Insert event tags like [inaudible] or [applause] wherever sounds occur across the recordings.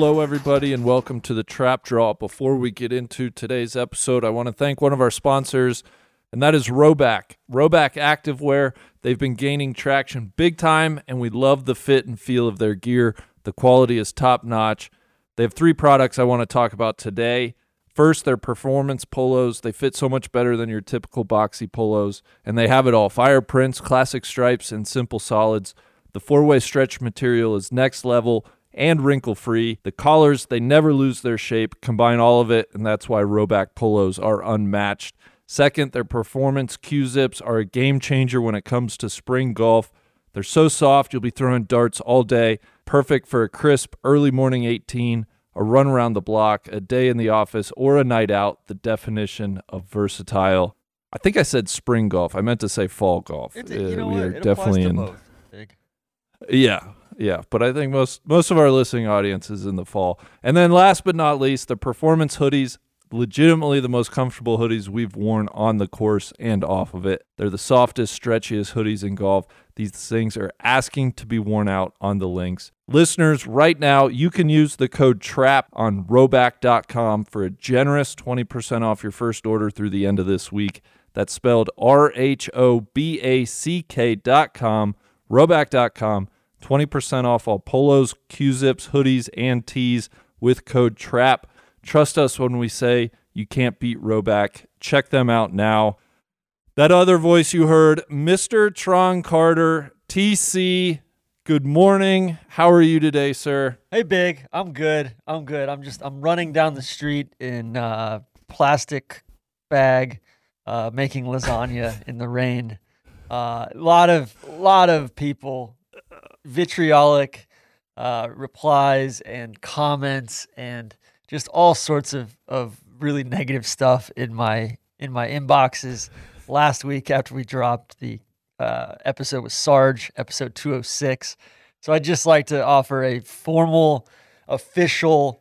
Hello, everybody, and welcome to the Trap Draw. Before we get into today's episode, I want to thank one of our sponsors, and that is Rhoback. Rhoback Activewear. They've been gaining traction big time, and we love the fit and feel of their gear. The quality is top notch. They have three products I want to talk about today. First, their performance polos. They fit so much better than your typical boxy polos, and they have it all fire prints, classic stripes, and simple solids. The four way stretch material is next level and wrinkle free. The collars, they never lose their shape. Combine all of it, and that's why Rhoback polos are unmatched. Second, their performance Q zips are a game changer when it comes to spring golf. They're so soft, you'll be throwing darts all day. Perfect for a crisp early morning 18, a run around the block, a day in the office, or a night out. The definition of versatile. I think I said spring golf. I meant to say fall golf. It, you Uh, know we what? are It definitely in. both. Yeah, yeah, but I think most most of our listening audience is in the fall. And then last but not least, the performance hoodies, legitimately the most comfortable hoodies we've worn on the course and off of it. They're the softest, stretchiest hoodies in golf. These things are asking to be worn out on the links. Listeners, right now you can use the code TRAP on rhoback.com for a generous 20% off your first order through the end of this week. That's spelled R H O B A C K dot com, rhoback.com. 20% off all polos, Q zips, hoodies, and tees with code TRAP. Trust us when we say you can't beat Rhoback. Check them out now. That other voice you heard, Mr. Tron Carter, TC. Good morning. How are you today, sir? Hey, big. I'm good. I'm good. I'm just I'm running down the street in uh, plastic bag, uh, making lasagna in the rain. A lot of lot of people, vitriolic uh, replies and comments and just all sorts of, of really negative stuff in my in my inboxes last week after we dropped the uh, episode with Sarge, episode 206. So I'd just like to offer a formal, official,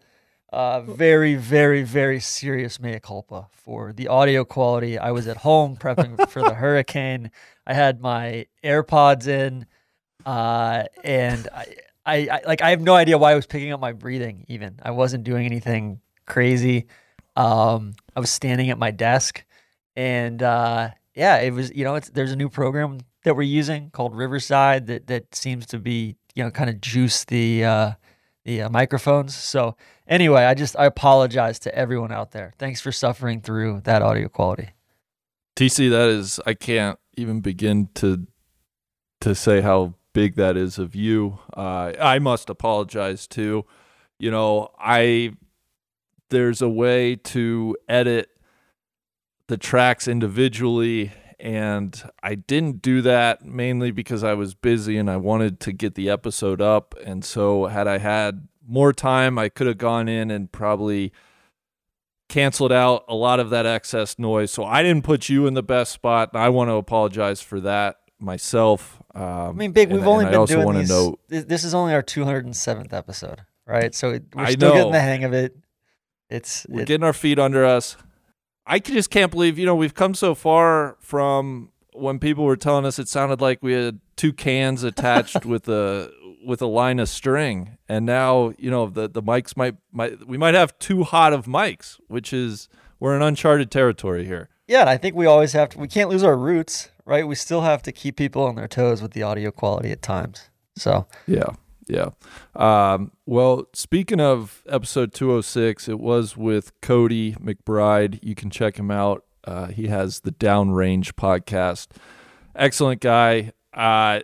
uh, very, very, very serious mea culpa for the audio quality. I was at home prepping for the [laughs] hurricane. I had my AirPods in, uh, and I, I, I, like I have no idea why I was picking up my breathing. Even I wasn't doing anything crazy. Um, I was standing at my desk, and uh, yeah, it was you know it's there's a new program that we're using called Riverside that that seems to be you know kind of juice the uh, the uh, microphones. So anyway, I just I apologize to everyone out there. Thanks for suffering through that audio quality. TC, that is, I can't even begin to to say how big that is of you. Uh, I must apologize too. You know, I there's a way to edit the tracks individually and I didn't do that mainly because I was busy and I wanted to get the episode up and so had I had more time I could have gone in and probably canceled out a lot of that excess noise. So I didn't put you in the best spot. And I want to apologize for that myself. Um, I mean, big. We've only and been doing these. note- This is only our 207th episode, right? So it- we're I still getting the hang of it. It's we're it- getting our feet under us. I just can't believe, you know, we've come so far from when people were telling us it sounded like we had two cans attached [laughs] with a with a line of string, and now you know the the mics might might we might have too hot of mics, which is we're in uncharted territory here. yeah. And I think we always have to. We can't lose our roots, right? We still have to keep people on their toes with the audio quality at times. So Yeah. Yeah. Um, well, speaking of episode 206, it was with Cody McBride. You can check him out. Uh, he has the Downrange podcast. Excellent guy. Uh,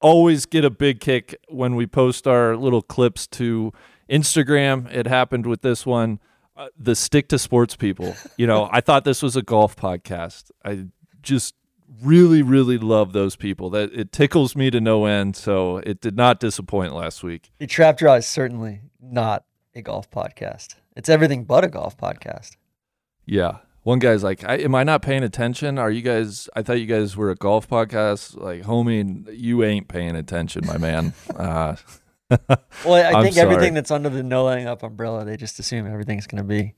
always get a big kick when we post our little clips to Instagram. It happened with this one. Uh, the stick to sports people. You know, I thought this was a golf podcast. I just really, really love those people. That it tickles me to no end. So it did not disappoint last week. the Trap Draw is certainly not a golf podcast. It's everything but a golf podcast. Yeah. One guy's like, I, "Am I not paying attention? Are you guys? I thought you guys were a golf podcast. Like, homie, you ain't paying attention, my man." [laughs] Uh, Well, I [laughs] think sorry. everything that's under the no laying up umbrella, they just assume everything's going to be,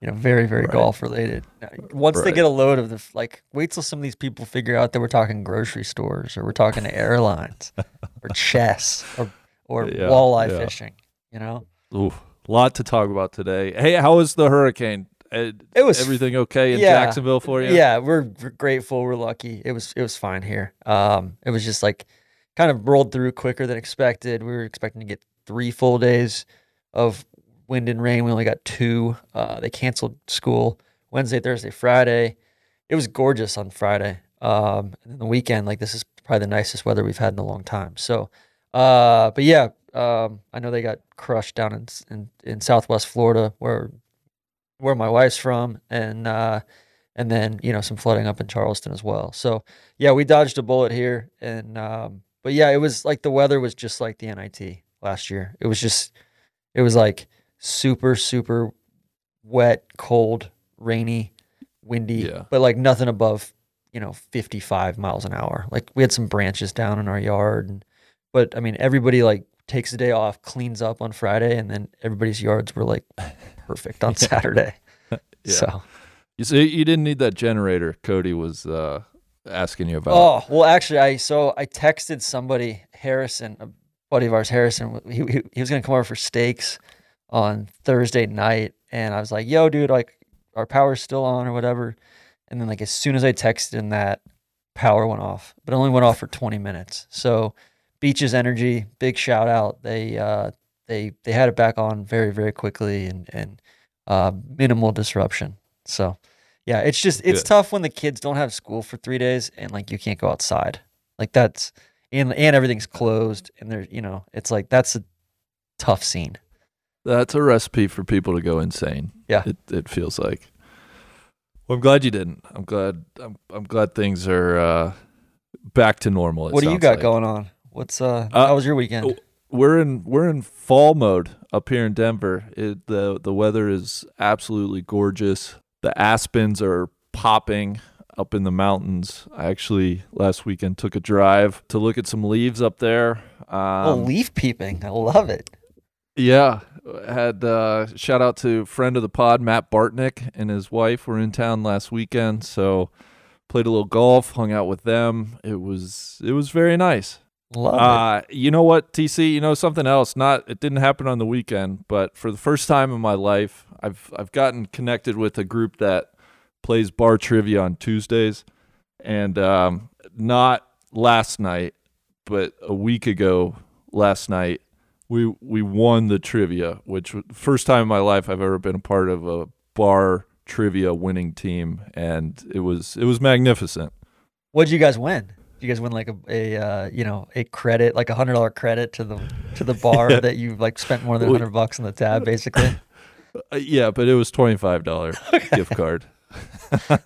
you know, very, very Right. golf related. Once they get a load of the, like, wait till some of these people figure out that we're talking grocery stores or we're talking to airlines [laughs] or chess or, or Yeah, walleye yeah. fishing, you know? oof, lot to talk about today. Hey, how was the hurricane? Uh, It was everything okay in yeah. Jacksonville for you? Yeah, we're, we're grateful. We're lucky. It was it was fine here. Um, it was just like kind of rolled through quicker than expected. We were expecting to get three full days of wind and rain. We only got two. Uh, they canceled school Wednesday, Thursday, Friday. It was gorgeous on Friday. Um, and the weekend, like this is probably the nicest weather we've had in a long time. So, uh, but yeah, um, I know they got crushed down in in, in Southwest Florida, where where my wife's from, and uh, and then you know some flooding up in Charleston as well. So yeah, we dodged a bullet here, and um, but yeah, it was like the weather was just like the NIT last year. It was just it was like super super wet, cold, rainy, windy, Yeah. but like nothing above you know 55 miles an hour. Like we had some branches down in our yard, and but I mean everybody like takes the day off, cleans up on Friday, and then everybody's yards were like [laughs] perfect on Saturday. [laughs] Yeah. So. You see, you didn't need that generator. Cody was uh, asking you about. Oh well, actually, I so I texted somebody, Harrison, a buddy of ours, Harrison. He he, he was gonna come over for steaks on Thursday night, and I was like, "Yo, dude, like our power's still on or whatever." And then like as soon as I texted in that, power went off, but it only went off for 20 minutes. So Beaches Energy, big shout out. They uh they they had it back on very very quickly and and uh, minimal disruption. So yeah, it's just it's Good. tough when the kids don't have school for three days and like you can't go outside. Like that's and and everything's closed and there's you know it's like that's a tough scene. That's a recipe for people to go insane. Yeah. it, it feels like. Well, I'm glad you didn't. I'm glad. I'm, I'm glad things are uh, back to normal. it what do you got like. going on? What's uh, Uh, how was your weekend? oh, We're in we're in fall mode up here in Denver. It, the the weather is absolutely gorgeous. The aspens are popping up in the mountains. I actually last weekend took a drive to look at some leaves up there. Um, oh, leaf peeping. I love it. Yeah, had uh, shout out to friend of the pod Matt Bartnick and his wife were in town last weekend, so played a little golf, hung out with them. It was it was very nice. Love it. Uh, you know what, TC? You know something else? Not it didn't happen on the weekend, but for the first time in my life, I've I've gotten connected with a group that plays bar trivia on Tuesdays, and um, not last night, but a week ago, last night, we we won the trivia, which was first time in my life I've ever been a part of a bar trivia winning team, and it was it was magnificent. What did you guys win? Did you guys win like a, a uh, you know a credit like a hundred dollar credit to the to the bar [laughs] Yeah. that you like spent more than a hundred bucks on the tab basically? [laughs] Uh, yeah, but it was twenty five dollar [laughs] gift card.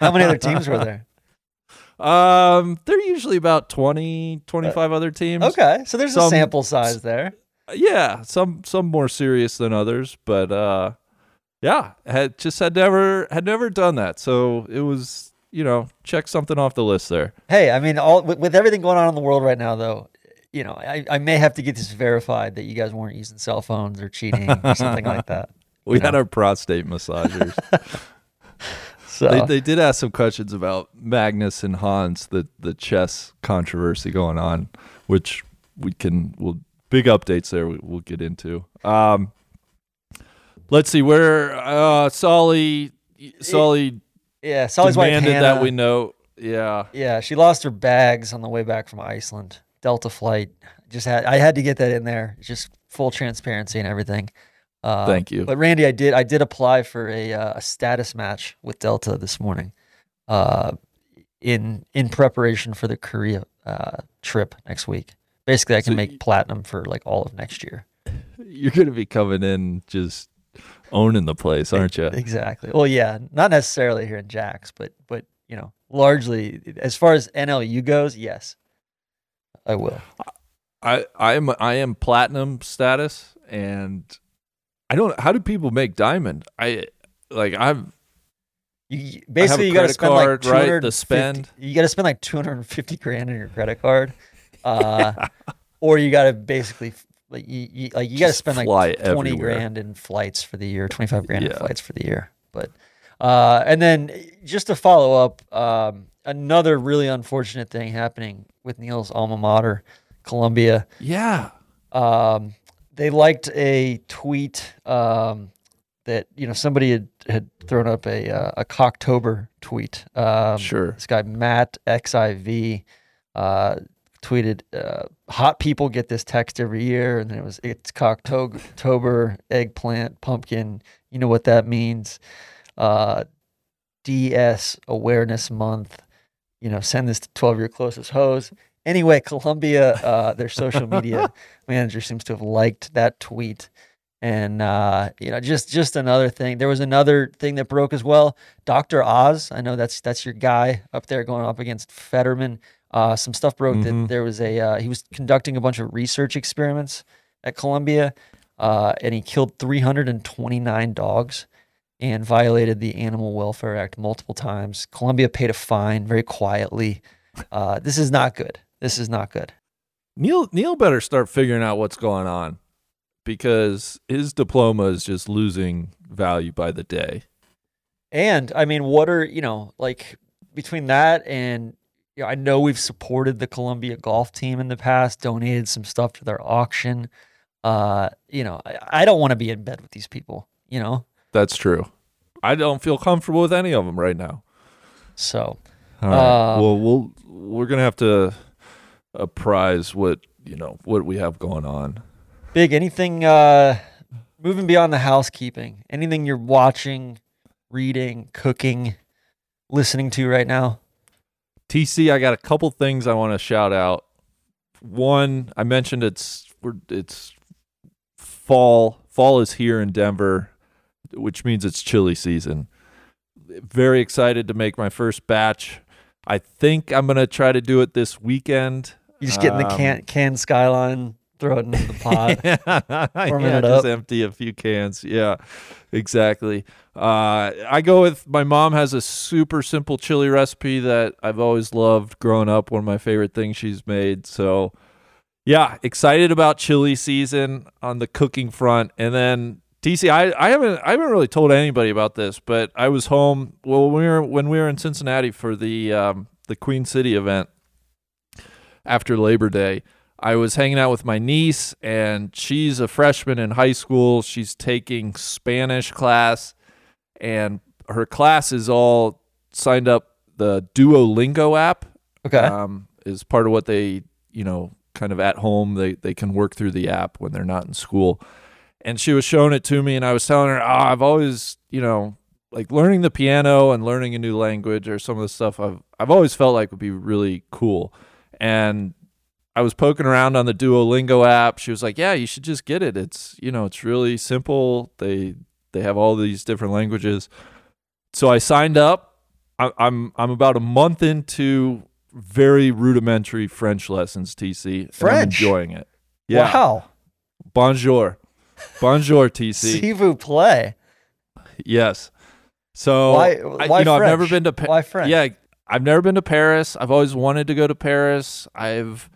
How many other teams were there? Um, they're usually about 20, 25 other teams. Okay, so there's a sample size there. Yeah, some some more serious than others, but uh, yeah, had just had never had never done that, so it was you know check something off the list there. Hey, I mean, all with, with everything going on in the world right now, though, you know, I, I may have to get this verified that you guys weren't using cell phones or cheating or something like that. [laughs] We You had know. our prostate massagers. [laughs] So they, they did ask some questions about Magnus and Hans, the the chess controversy going on, which we can we'll big updates there. We, we'll get into. Um, let's see where uh, Soly Soly yeah, Sally's wife demanded Hannah, that we know. Yeah, yeah, she lost her bags on the way back from Iceland. Delta flight. Just had I had to get that in there. Just full transparency and everything. Uh, thank you. But Randy, I did I did apply for a, uh, a status match with Delta this morning, uh, in in preparation for the Korea uh, trip next week. Basically, I can So make y- platinum for like all of next year. You're gonna be coming in just owning the place, aren't you? Exactly. Well, yeah, not necessarily here in Jax, but but you know, largely as far as NLU goes, yes, I will. I I am I am platinum status, and I don't. How do people make diamond? I like I've You you- basically you got to spend card, like right? The 250 spend. You got to spend like 250 grand on your credit card, uh, or you got to basically like you, you like you got to spend like 20 everywhere. grand in flights for the year, 25 grand Yeah. in flights for the year. But uh, and then just to follow up, um, another really unfortunate thing happening with Neil's alma mater, Columbia Yeah. um, they liked a tweet um, that you know somebody had, had thrown up a uh, a Cocktober tweet. Um, Sure. This guy Matt XIV uh, tweeted, uh, "Hot people get this text every year," and then it was it's Cocktober, eggplant, pumpkin. You know what that means? Uh, DS Awareness Month. You know, send this to twelve of your closest hoes. Anyway, Columbia, uh, their social media [laughs] manager seems to have liked that tweet, and uh, you know, just just another thing. There was another thing that broke as well. Doctor Oz, I know that's that's your guy up there going up against Fetterman. Uh, some stuff broke Mhm. that there was a uh, he was conducting a bunch of research experiments at Columbia, uh, and he killed 329 dogs and violated the Animal Welfare Act multiple times. Columbia paid a fine very quietly. Uh, this is not good. This is not good. Neil Neil better start figuring out what's going on because his diploma is just losing value by the day. And I mean, what are you know like between that and you know, I know we've supported the Columbia golf team in the past, donated some stuff to their auction. Uh, you know, I, I don't want to be in bed with these people. You know, That's true. I don't feel comfortable with any of them right now. so All right. Um, well, we'll we're gonna have to apprise what you know what we have going on. big. Anything uh, moving beyond the housekeeping? Anything you're watching, reading, cooking, listening to right now? TC, I got a couple things I want to shout out. One, I mentioned it's it's fall. Fall is here in Denver, which means it's chili season. Very excited to make my first batch. I think I'm gonna try to do it this weekend. You just get in the Um, can can skyline, throw it into the [laughs] pot. yeah, it just empty a few cans. Yeah, exactly. Uh, I go with my mom has a super simple chili recipe that I've always loved growing up. One of my favorite things she's made. So, yeah, excited about chili season on the cooking front. And then TC, I, I haven't I haven't really told anybody about this, but I was home. Well, when we were when we were in Cincinnati for the um, the Queen City event after Labor Day. I was hanging out with my niece, and she's a freshman in high school. She's taking Spanish class, and her class is all signed up the Duolingo app. Okay. Um, is part of what they, you know, kind of at home they they can work through the app when they're not in school. And she was showing it to me, and I was telling her, oh, I've always, you know, like learning the piano and learning a new language or some of the stuff I've I've always felt like would be really cool. And I was poking around on the Duolingo app. She was like, "Yeah, you should just get it. It's you know, it's really simple. They they have all these different languages." So I signed up. I, I'm I'm about a month into very rudimentary French lessons. TC, and I'm French? enjoying it. Yeah. Wow. Bonjour, bonjour, TC. See [laughs] vous play. Yes. So Why- I- why you know, I've never French? been to Pa- Why French? Yeah, I've never been to Paris. I've always wanted to go to Paris. I've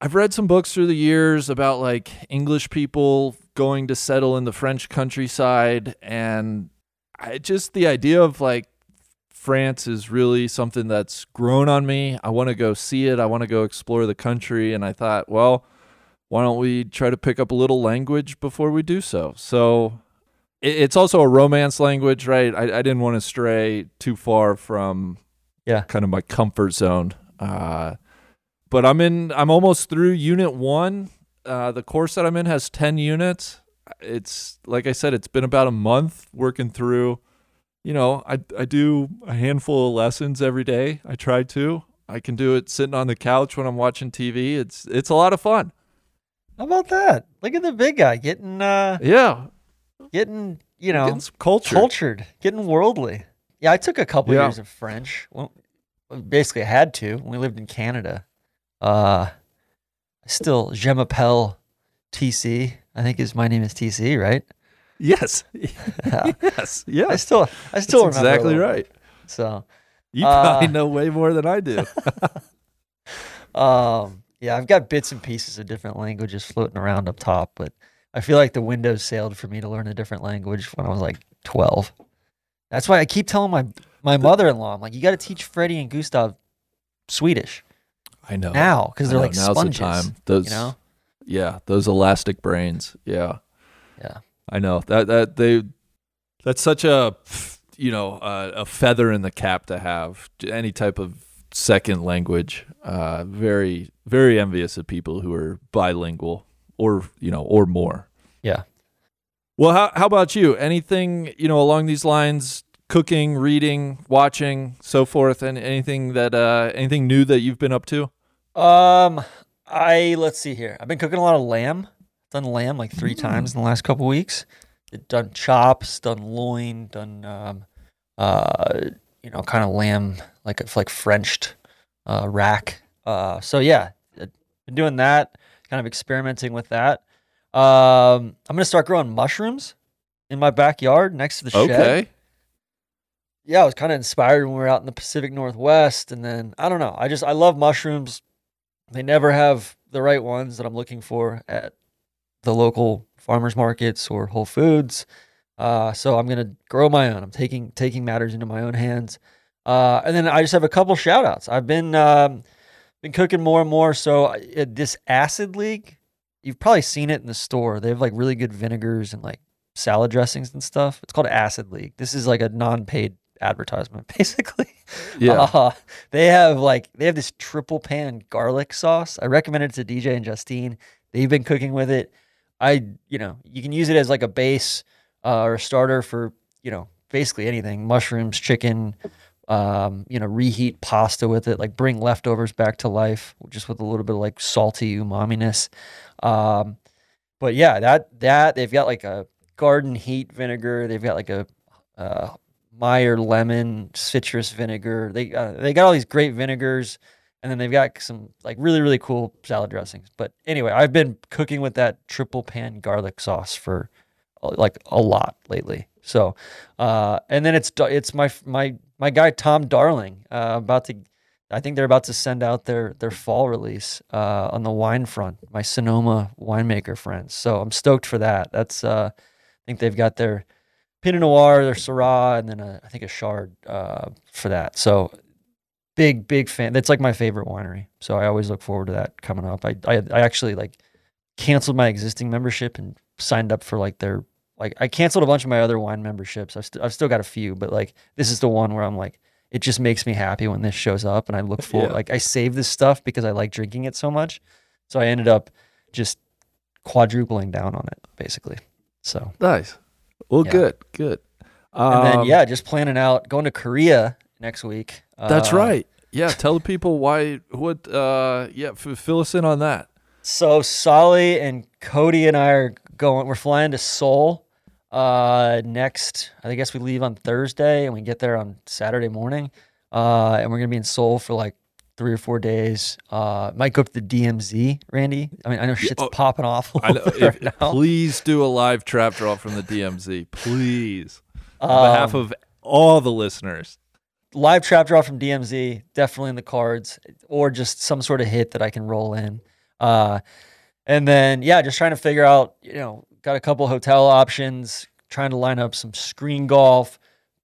I've read some books through the years about like English people going to settle in the French countryside and I just the idea of like France is really something that's grown on me. I want to go see it. I want to go explore the country and I thought, well, why don't we try to pick up a little language before we do so? So it's also a romance language, right? I, I didn't want to stray too far from Yeah. kind of my comfort zone. Uh, but I'm in. I'm almost through unit one. Uh, the course that I'm in has ten units. It's like I said, it's been about a month working through. You know, I I do a handful of lessons every day. I try to. I can do it sitting on the couch when I'm watching TV. It's it's a lot of fun. How about that? Look at the big guy getting uh Yeah, getting, you know, getting some culture. cultured, getting worldly. Yeah, I took a couple Yeah. years of French. Well, basically, I had to when we lived in Canada. Uh, still, je m'appelle TC. I think is my name is TC, right? Yes. [laughs] Yeah. yes. I still, I still That's remember exactly right. So, You probably Uh, know way more than I do. [laughs] [laughs] um, yeah, I've got bits and pieces of different languages floating around up top, but I feel like the windows sailed for me to learn a different language when I was like 12. That's why I keep telling my my mother-in-law, I'm like, you got to teach Freddie and Gustav Swedish I know. now because they're know. like Now's sponges. the time. Those, You know? yeah, those elastic brains. Yeah. Yeah. I know that that they that's such a you know uh, a feather in the cap to have any type of second language. Uh, very very envious of people who are bilingual or you know or more. Yeah. Well, how how about you? Anything you know along these lines? Cooking, reading, watching, so forth, and anything that uh, anything new that you've been up to? Um, I let's see here. I've been cooking a lot of lamb. Done lamb like three Mm. times in the last couple weeks. Done chops, done loin, done um, uh, you know, kind of lamb like like Frenched uh, rack. Uh, so yeah, been doing that. Kind of experimenting with that. Um, I'm gonna start growing mushrooms in my backyard next to the shed Okay. yeah, I was kind of inspired when we were out in the Pacific Northwest. And then I don't know. I just, I love mushrooms. They never have the right ones that I'm looking for at the local farmers markets or Whole Foods. Uh, so I'm to grow my own. I'm taking, taking matters into my own hands. Uh, and then I just have a couple shout outs. I've been, um, been cooking more and more. So uh, this acid league, you've probably seen it in the store. They have like really good vinegars and like salad dressings and stuff. It's called Acid League. This is like a non-paid advertisement, [laughs] basically. Yeah. Uh, they have like they have this triple pan garlic sauce. I recommend it to DJ and Justine. They've been cooking with it. I, you know, you can use it as like a base uh, or a starter for, you know, basically anything. Mushrooms, chicken, um, you know, reheat pasta with it, like bring leftovers back to life, just with a little bit of like salty umaminess. Um, but yeah, that that they've got like a garden heat vinegar. They've got like a uh, Meyer lemon citrus vinegar. They uh, they got all these great vinegars, and then they've got some like really really cool salad dressings. But anyway, I've been cooking with that triple pan garlic sauce for uh, like a lot lately. So, uh, and then it's it's my my my guy Tom Darling uh, about to. I think they're about to send out their their fall release uh, on the wine front. My Sonoma winemaker friends. So I'm stoked for that. That's uh, I think they've got their Pinot Noir, their Syrah, and then a, I think a Chard uh, for that. So big big fan. That's like my favorite winery. So I always look forward to that coming up. I I, I actually like canceled my existing membership and signed up for like their like I canceled a bunch of my other wine memberships. I've, st- I've still got a few, but like this is the one where I'm like, it just makes me happy when this shows up, and I look for Yeah. like I save this stuff because I like drinking it so much. So I ended up just quadrupling down on it, basically. So Nice. Well, Yeah. good, good. and then Um, yeah, just planning out going to Korea next week. that's Uh, right. Yeah, tell the people why. What? Uh, yeah, f- fill us in on that. So Soly and Cody and I are going. We're flying to Seoul uh, next. I guess we leave on Thursday and we get there on Saturday morning. Uh, and we're gonna be in Seoul for like three or four days. Uh, might go to the DMZ, Randy. I mean, I know shit's oh, popping off. I [laughs] know. If, right now. please do a live trap draw from the DMZ, please, on behalf Um, of all the listeners. live trap draw from DMZ definitely in the cards, or just some sort of hit that I can roll in. Uh, and then yeah, just trying to figure out. You know, got a couple hotel options. Trying to line up some screen golf,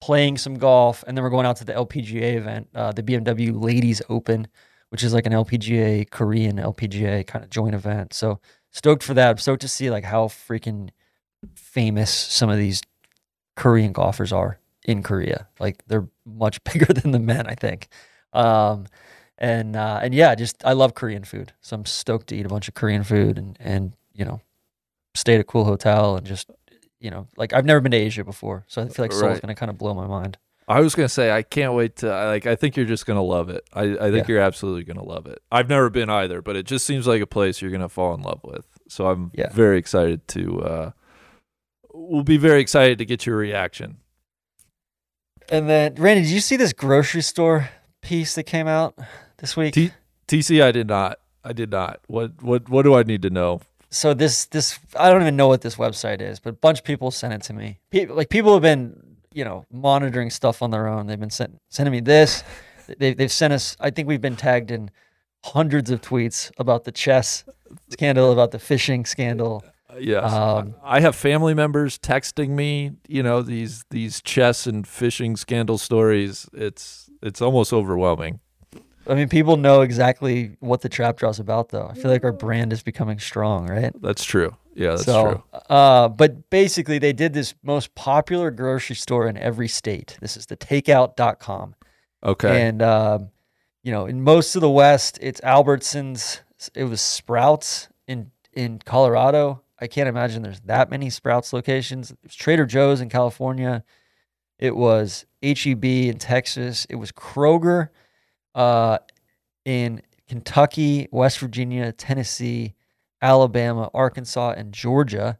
playing some golf, and then we're going out to the LPGA event, uh, the BMW Ladies Open, which is like an LPGA Korean LPGA kind of joint event. So stoked for that. I'm stoked to see like how freaking famous some of these Korean golfers are in Korea. Like they're much [laughs] bigger than the men, I think. Um, and uh, and yeah, just I love Korean food, so I'm stoked to eat a bunch of Korean food and and you know, stay at a cool hotel and just you know, like I've never been to Asia before, so I feel like Seoul's Right. gonna kind of blow my mind. I was gonna say I can't wait to I- like. I think you're just gonna love it. I, I think Yeah. you're absolutely gonna love it. I've never been either, but it just seems like a place you're gonna fall in love with. So I'm Yeah. very excited to. uh We'll be very excited to get your reaction. And then Randy, did you see this grocery store piece that came out this week? T- TC, I did not. I did not. What what what do I need to know? So this this I don't even know what this website is, but a bunch of people sent it to me. People like people have been you know monitoring stuff on their own. They've been sent, sending me this. They, they've sent us. I think we've been tagged in hundreds of tweets about the chess scandal, about the fishing scandal. Yes, Um, I have family members texting me. You know these these chess and fishing scandal stories. It's it's almost overwhelming. I mean, people know exactly what the trap draw's about, though. I feel like our brand is becoming strong, right? That's true. Yeah, that's so, true. Uh, but basically, they did this most popular grocery store in every state. This is the takeout.com. Okay. And, um, you know, in most of the West, it's Albertsons. It was Sprouts in, in Colorado. I can't imagine there's that many Sprouts locations. It was Trader Joe's in California. It was HEB in Texas. It was Kroger uh, in Kentucky, West Virginia, Tennessee, Alabama, Arkansas, and Georgia.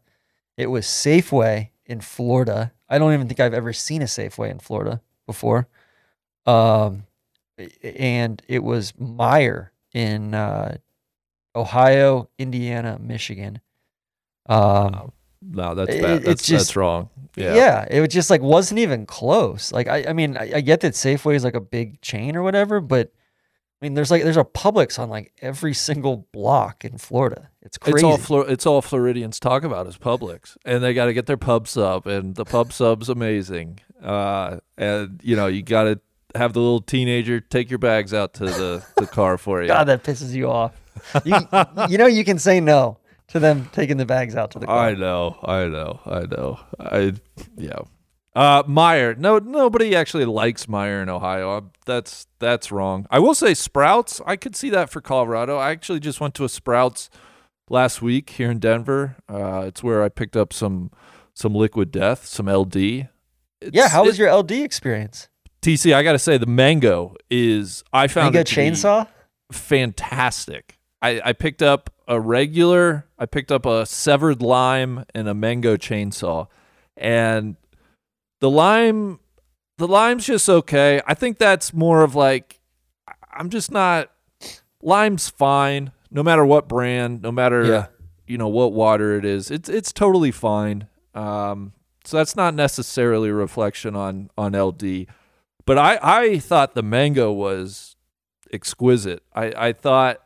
It was Safeway in Florida. I don't even think I've ever seen a Safeway in Florida before. Um, and it was Meijer in uh, Ohio, Indiana, Michigan. Um, Wow. No, that's bad. That's just- that's wrong. yeah. Yeah. it was just like wasn't even close. Like I, I mean, I, I get that Safeway is like a big chain or whatever, but I mean, there's like there's a Publix on like every single block in Florida. It's crazy. It's all Flor- it's all Floridians talk about is Publix, and they got to get their pub sub, and the pub sub's amazing. Uh, and you know you got to have the little teenager take your bags out to the, the car for you. God, that pisses you off. You, you know, you can say no to them taking the bags out to the car. I know, I know, I know. I yeah. Uh, Meijer. No, nobody actually likes Meijer in Ohio. That's that's wrong. I will say Sprouts. I could see that for Colorado. I actually just went to a Sprouts last week here in Denver. Uh, it's where I picked up some some Liquid Death, some LD. yeah, how was your LD experience? TC? I got to say the mango is. I found it chainsaw? fantastic. I, I picked up a regular, I picked up a severed lime and a mango chainsaw. And the lime the lime's just okay. I think that's more of like I'm just not lime's fine no matter what brand, no matter Yeah. you know what water it is. It's it's totally fine. Um so that's not necessarily a reflection on on LD. But I I thought the mango was exquisite. I I thought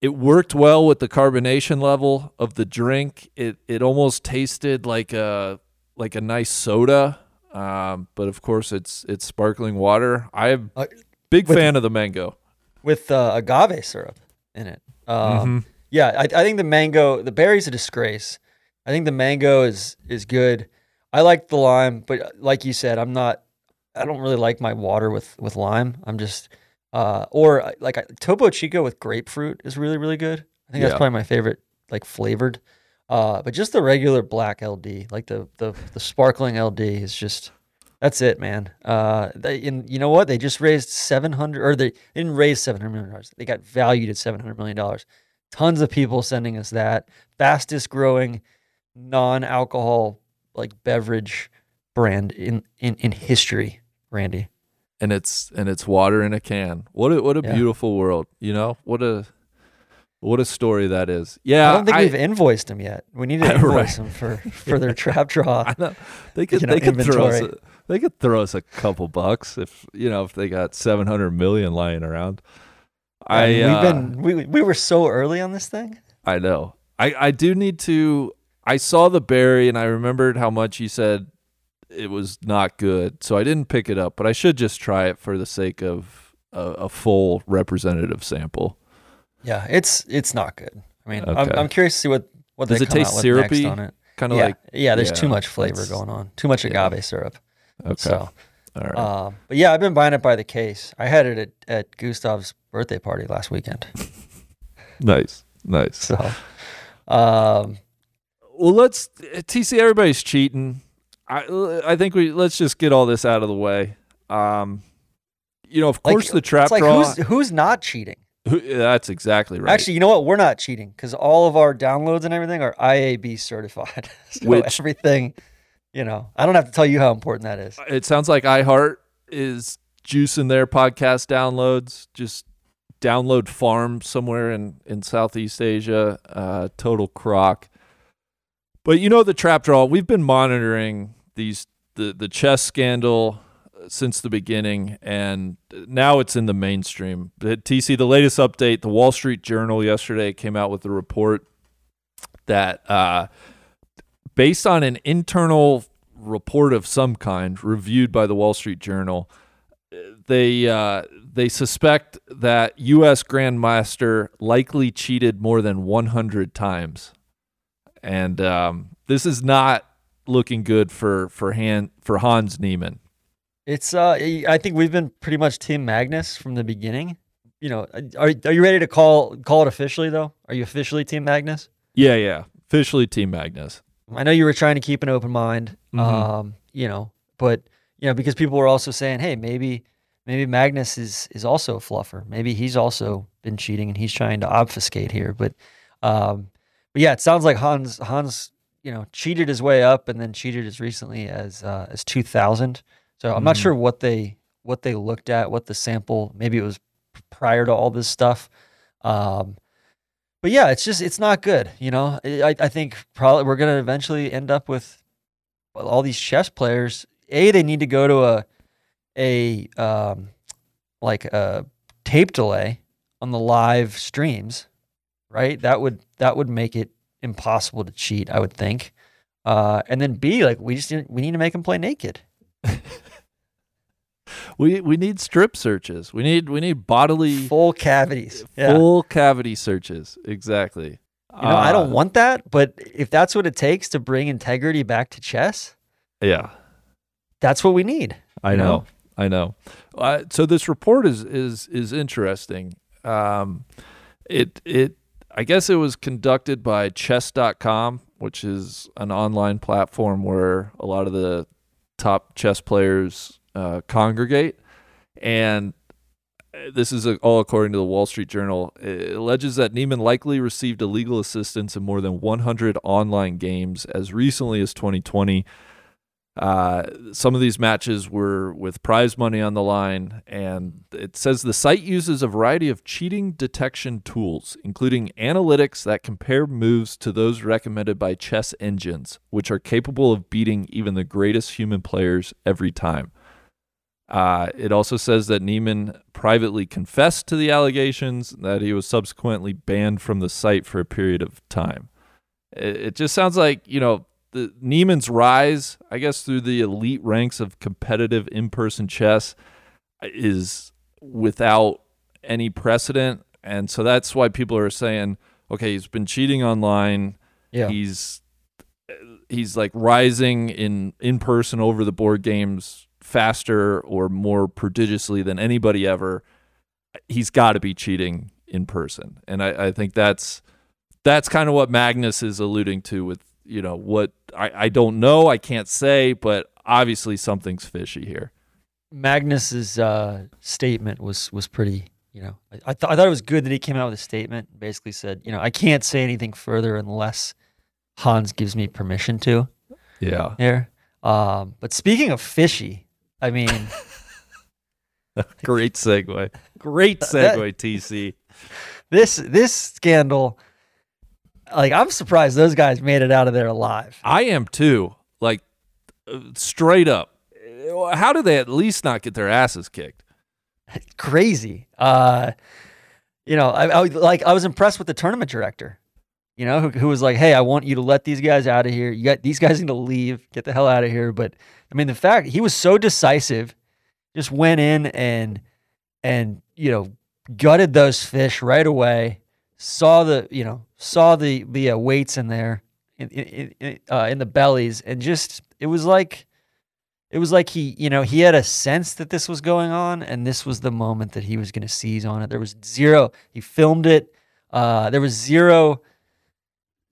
it worked well with the carbonation level of the drink. It it almost tasted like a like a nice soda. Um, but of course it's it's sparkling water. I'm Uh, big with- fan of the mango. with uh, agave syrup in it. Um, Mhm. Yeah, I, I think the mango, the berry's a disgrace. I think the mango is is good. I like the lime, but uh, like you said, I'm not. I don't really like my water with with lime. I'm just, uh, or uh, like Topo Chico with grapefruit is really really good. I think that's probably my favorite, like flavored. Uh, but just the regular black LD, like the the the sparkling LD, is just that's it, man. Uh, they, and you know what? They just raised seven hundred, or they didn't raise seven hundred million dollars. They got valued at seven hundred million dollars. Tons of people sending us that fastest growing non-alcohol like beverage brand in in in history, Randy. And it's and it's water in a can. What a what a Yeah. beautiful world, you know? What a what a story that is. Yeah, I don't think we've invoiced them yet. We need to [laughs] Right. invoice them for for their trap draw. [laughs] I they could you know, they could throw us a, they could throw us a couple bucks if you know if they got 700 million lying around. I I mean, uh, we've been we we were so early on this thing. I know. I I do need to I saw the berry and I remembered how much you said it was not good. So I didn't pick it up, but I should just try it for the sake of a, a full representative sample. Yeah, it's it's not good. I mean, I'm, I'm curious to see what what Does they it come taste out syrupy? next on it. Kind of yeah, like yeah. There's too much flavor going on. Too much yeah. agave syrup. okay. So, All right. um, but yeah, I've been buying it by the case. I had it at, at Gustav's birthday party last weekend. [laughs] nice. Nice. So, um, Well, let's TC. Everybody's cheating. I I think we let's just get all this out of the way. Um, you know, of like, course, the trap it's like draw. who's who's not cheating? who- that's exactly right. Actually, you know what? We're not cheating because all of our downloads and everything are IAB certified. [laughs] so Which- everything, you know, I don't have to tell you how important that is. it sounds like iHeart is juicing their podcast downloads, just download farm somewhere in in Southeast Asia. Uh, total crock. But you know the trap draw. We've been monitoring these the the chess scandal since the beginning, and now it's in the mainstream. TC, the latest update, the Wall Street Journal yesterday came out with a report that, uh, based on an internal report of some kind reviewed by the Wall Street Journal, they uh, they suspect that U.S. Grandmaster likely cheated more than 100 times, and um, this is not looking good for for Han for Hans Niemann. It's uh, I think we've been pretty much Team Magnus from the beginning. You know, are are you ready to call call it officially though? Are you officially Team Magnus? Yeah, yeah, officially Team Magnus. I know you were trying to keep an open mind, mm-hmm. um, you know, but you know because people were also saying, hey, maybe maybe Magnus is is also a fluffer. Maybe he's also been cheating and he's trying to obfuscate here. But um, but yeah, it sounds like Hans Hans you know cheated his way up and then cheated as recently as uh, as 2000. So I'm mm not sure what they what they looked at, what the sample. Maybe it was prior to all this stuff. Um, but yeah, it's just it's not good. You know, I I think probably we're gonna eventually end up with all these chess players. A they need to go to a a um, like a tape delay on the live streams, right? That would that would make it impossible to cheat. I would think. Uh, and then B, like we just need, we need to make them play naked. [laughs] we we need strip searches. We need we need bodily full cavities. [laughs] Full yeah. cavity searches. Exactly. You know, uh, I don't uh, want that, but if that's what it takes to bring integrity back to chess, yeah, that's what we need. I know? know. I know. Uh, so this report is is is interesting. Um, it it I guess it was conducted by chess.com, which is an online platform where a lot of the top chess players uh, congregate. And this is all according to the Wall Street Journal. It alleges that Niemann likely received illegal assistance in more than 100 online games as recently as 2020 uh, some of these matches were with prize money on the line, and it says the site uses a variety of cheating detection tools, including analytics that compare moves to those recommended by chess engines, which are capable of beating even the greatest human players every time. Uh, it also says that Niemann privately confessed to the allegations, that he was subsequently banned from the site for a period of time. It, it just sounds like, you know, the Niemann's rise, I guess, through the elite ranks of competitive in-person chess uh, is without any precedent, and so that's why people are saying, okay, he's been cheating online. Yeah. He's he's like rising in in person over the board games faster or more prodigiously than anybody ever. He's got to be cheating in person, and I, I think that's that's kind of what Magnus is alluding to with you know what I, I don't know i can't say but obviously something's fishy here. Magnus's uh, statement was was pretty you know I, I, th- I thought it was good that he came out with a statement basically said you know i can't say anything further unless hans gives me permission to. Yeah. Here. Um, but speaking of fishy i mean [laughs] great segue. Great segue that, tc [laughs] this this scandal like I'm surprised those guys made it out of there alive. I am too. Like straight up. How do they at least not get their asses kicked? [laughs] Crazy. Uh, you know, I, I like I was impressed with the tournament director. You know, who, who was like, "Hey, I want you to let these guys out of here. You got these guys need to leave. Get the hell out of here." But I mean, the fact he was so decisive, just went in and and you know gutted those fish right away saw the you know saw the the uh, weights in there in in in, uh, in the bellies and just it was like it was like he you know he had a sense that this was going on and this was the moment that he was going to seize on it. There was zero he filmed it uh, there was zero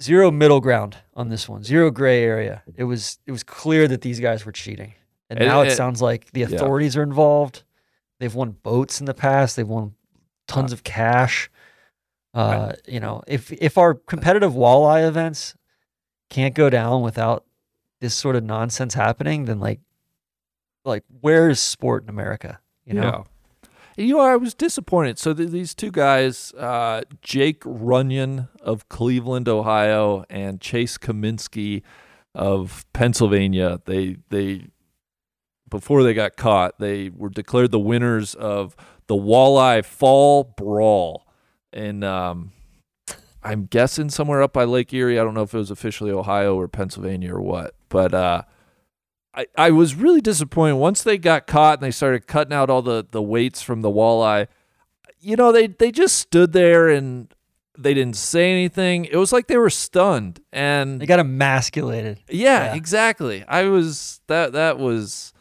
zero middle ground on this one zero gray area. It was it was clear that these guys were cheating. And now it, it, it sounds like the authorities yeah. are involved. They've won boats in the past. They've won tons uh, of cash uh, you know, if if our competitive walleye events can't go down without this sort of nonsense happening, then like like where is sport in America? You know? You know, I was disappointed. So th- these two guys, uh, Jake Runyan of Cleveland, Ohio, and Chase Cominsky of Pennsylvania, they they before they got caught, they were declared the winners of the Walleye Fall Brawl, and um, I'm guessing somewhere up by Lake Erie. I don't know if it was officially Ohio or Pennsylvania or what, but uh, I, I was really disappointed once they got caught and they started cutting out all the, the weights from the walleye. You know, they they just stood there and they didn't say anything. It was like they were stunned and They got emasculated. yeah, Yeah. exactly. I was that that was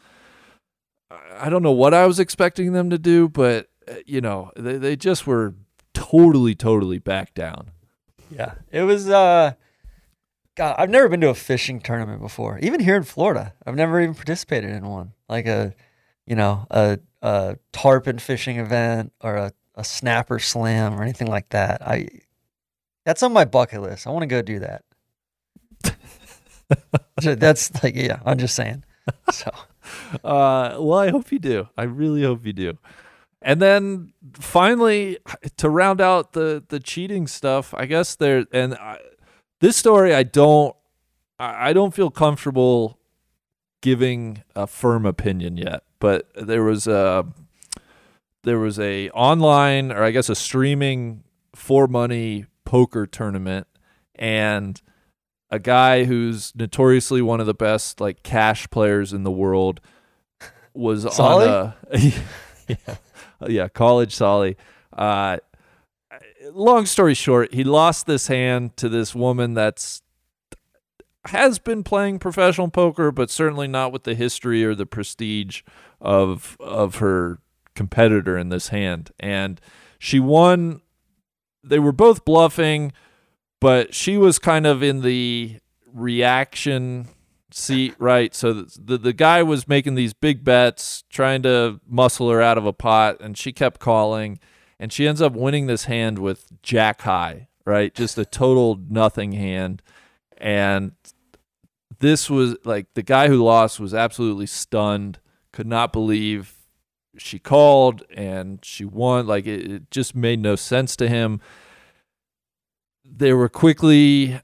I don't know what I was expecting them to do, but uh, you know, they they just were totally totally back down. Yeah. It was uh God, I've never been to a fishing tournament before. Even here in Florida. I've never even participated in one. Like a you know, a a tarpon fishing event or a, a snapper slam or anything like that. I that's on my bucket list. I want to go do that. Ju- [laughs] that's like yeah, I'm just saying. So Uh, well, I hope you do. I really hope you do. And then finally, to round out the the cheating stuff, I guess there and I, this story, I don't, I don't feel comfortable giving a firm opinion yet. But there was a there was a online or I guess a streaming for money poker tournament, and a guy who's notoriously one of the best like cash players in the world was Solly? on a [laughs] yeah, yeah college Solly. Uh, long story short, he lost this hand to this woman that's has been playing professional poker, but certainly not with the history or the prestige of of her competitor in this hand. And she won. They were both bluffing, but she was kind of in the reaction seat, right? So the, the guy was making these big bets, trying to muscle her out of a pot, and she kept calling, and she ends up winning this hand with Jack High, right? Just a total nothing hand, and this was like the guy who lost was absolutely stunned, could not believe she called and she won. Like it, it just made no sense to him. They were quickly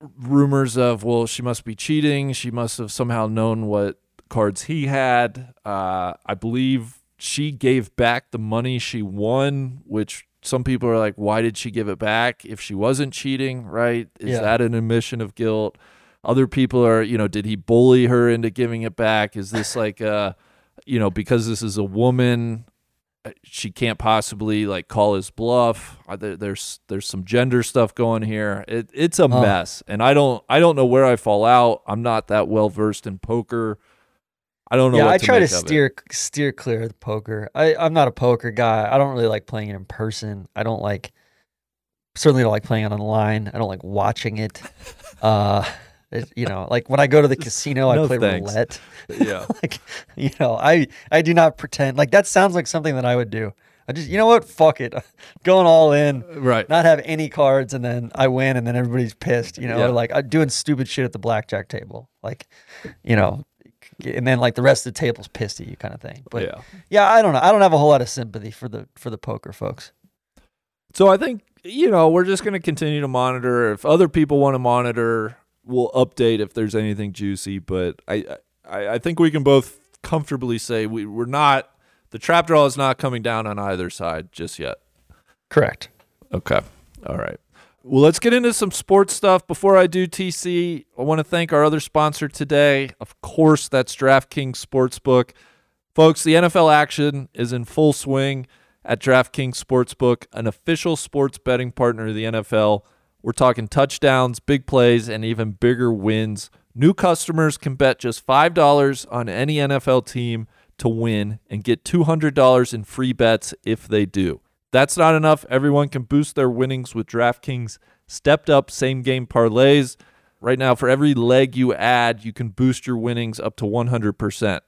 rumors of, well, she must be cheating. She must have somehow known what cards he had. Uh, I believe she gave back the money she won, which some people are like, why did she give it back if she wasn't cheating? Right? Is Yeah. that an admission of guilt? Other people are, you know, did he bully her into giving it back? Is this like, uh, you know, because this is a woman, she can't possibly like call his bluff. Uh, There's there's some gender stuff going here. It, it's a Oh. mess, and I don't I don't know where I fall out. I'm not that well versed in poker. I don't know. yeah, what I to try to it. steer steer clear of the poker. I, I'm not a poker guy. I don't really like playing it in person. I don't like certainly don't like playing it online. I don't like watching it. [laughs] Uh, it, you know, like when I go to the casino, No I play thanks. roulette. [laughs] Yeah, [laughs] like, you know, I I do not pretend. Like that sounds like something that I would do. I just, you know what? Fuck it, [laughs] going all in. right. Not have any cards, and then I win, and then everybody's pissed. You know, Yeah. or like I'm doing stupid shit at the blackjack table. Like, you know, and then like the rest of the table's pissed at you, kind of thing. But yeah. yeah, I don't know. I don't have a whole lot of sympathy for the for the poker folks. So I think you know we're just going to continue to monitor. If other people want to monitor, we'll update if there's anything juicy. But I I, I think we can both comfortably say we we're not the trap draw is not coming down on either side just yet. Correct. Okay. All right. Well, let's get into some sports stuff. Before I do TC, I want to thank our other sponsor today. Of course, that's DraftKings Sportsbook. Folks, the NFL action is in full swing at DraftKings Sportsbook, an official sports betting partner of the NFL. We're talking touchdowns, big plays, and even bigger wins. New customers can bet just $5 on any NFL team to win and get $200 in free bets if they do. That's not enough. Everyone can boost their winnings with DraftKings stepped up same game parlays. Right now, for every leg you add, you can boost your winnings up to 100%.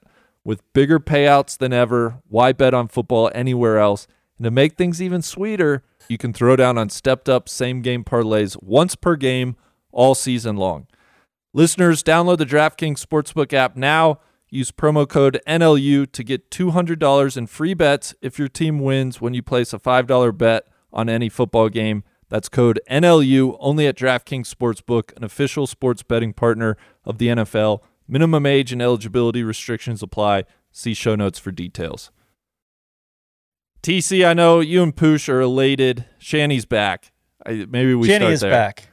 With bigger payouts than ever, why bet on football anywhere else? And to make things even sweeter, you can throw down on stepped up same game parlays once per game all season long. Listeners, download the DraftKings Sportsbook app now. Use promo code NLU to get $200 in free bets if your team wins when you place a $5 bet on any football game. That's code NLU only at DraftKings Sportsbook, an official sports betting partner of the NFL. Minimum age and eligibility restrictions apply. See show notes for details. TC, I know you and Poosh are elated. Shanny's back. I, maybe we Shanny start is there. back.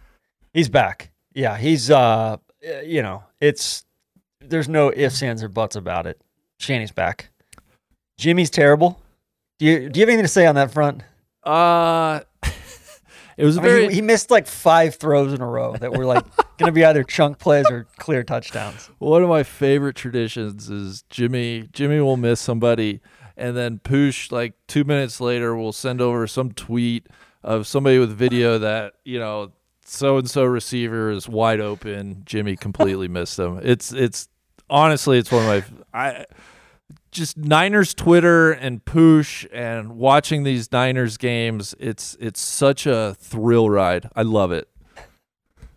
He's back. Yeah, he's uh, you know, it's there's no ifs, ands, or buts about it. Shanny's back. Jimmy's terrible. Do you do you have anything to say on that front? Uh, [laughs] it was I very. mean, he, he missed like five throws in a row that were like [laughs] going to be either chunk plays or clear touchdowns. One of my favorite traditions is Jimmy. Jimmy will miss somebody, and then Poosh, like two minutes later, will send over some tweet of somebody with video that you know so and so receiver is wide open. Jimmy completely [laughs] missed him. It's it's honestly it's one of my I just Niners Twitter and Poosh and watching these Niners games. It's it's such a thrill ride. I love it.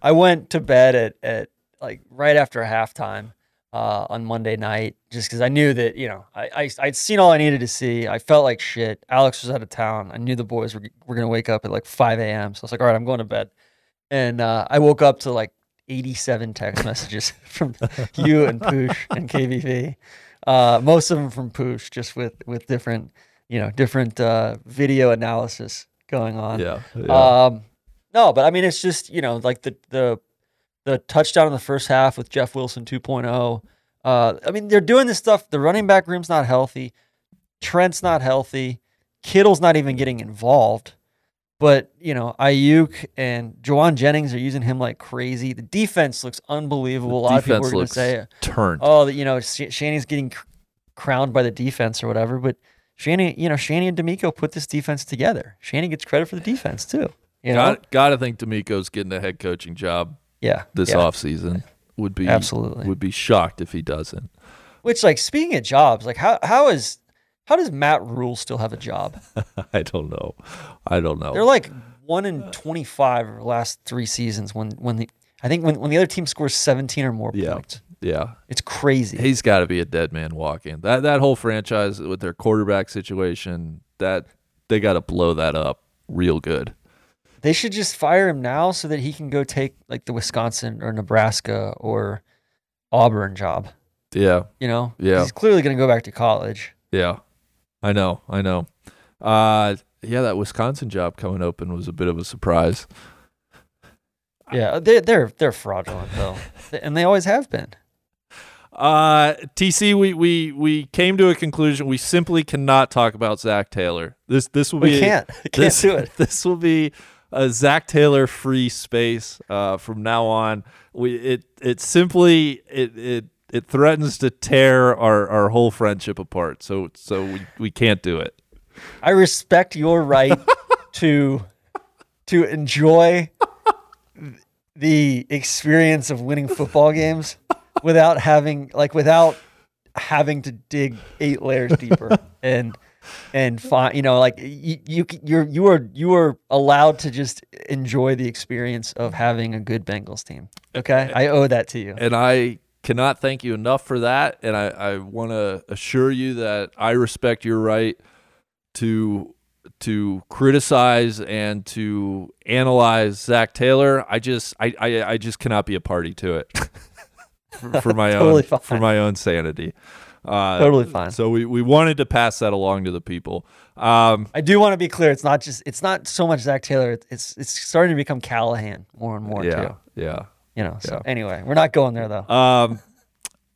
I went to bed at, at like right after halftime uh, on Monday night just because I knew that, you know, I, I, I'd seen all I needed to see. I felt like shit. Alex was out of town. I knew the boys were, were going to wake up at like 5 a.m. So I was like, all right, I'm going to bed. And uh, I woke up to like 87 text messages [laughs] from [laughs] you and Poosh and KVV. Uh, most of them from Poosh, just with, with different, you know, different uh, video analysis going on. Yeah. yeah. Um, no, but I mean, it's just you know, like the the the touchdown in the first half with Jeff Wilson 2.0. Uh, I mean, they're doing this stuff. The running back room's not healthy. Trent's not healthy. Kittle's not even getting involved. But you know, Aiyuk and Jauan Jennings are using him like crazy. The defense looks unbelievable. A lot of people Defense are going to say, turned. "Oh, that you know, Sh- Shanny's getting cr- crowned by the defense or whatever." But Shanny, you know, Shanny and DeMeco put this defense together. Shanny gets credit for the defense too. You know, Got got to think DeMeco's getting a head coaching job yeah, this yeah, offseason. Would be absolutely. would be shocked if he doesn't. Which, like, speaking of jobs, like, how how is how does Matt Rhule still have a job? [laughs] I don't know. I don't know. They're like one in twenty five the last three seasons. When when the I think when when the other team scores seventeen or more Yeah. points, yeah, it's crazy. he's got to be a dead man walking. That that whole franchise with their quarterback situation, that they got to blow that up real good. They should just fire him now so that he can go take like the Wisconsin or Nebraska or Auburn job. Yeah, You know, Yeah. he's clearly going to go back to college. yeah. I know. I know. Uh, yeah, that Wisconsin job coming open was a bit of a surprise. Yeah, they they're they're fraudulent though, and they always have been. Uh, TC, we, we we came to a conclusion. We simply cannot talk about Zac Taylor. This this will be [laughs] We can't can't this, do it. [laughs] This will be a Zac Taylor free space uh, from now on. We it it simply it it it threatens to tear our, our whole friendship apart. So so we, we can't do it. I respect your right [laughs] to to enjoy the experience of winning football games without having like without having to dig eight layers deeper [laughs] and and find you know like you, you you're you are you are allowed to just enjoy the experience of having a good Bengals team. Okay, I owe that to you. And I cannot thank you enough for that. And I, I want to assure you that I respect your right to to criticize and to analyze Zac Taylor. I just I, I, I just cannot be a party to it [laughs] for, for my [laughs] Totally own for my own sanity. Uh, Totally fine. So we, we wanted to pass that along to the people. Um, I do want to be clear. It's not just. It's not so much Zac Taylor. It's it's starting to become Callahan more and more yeah, too. yeah. You know. So Yeah. anyway, we're not going there though. Um,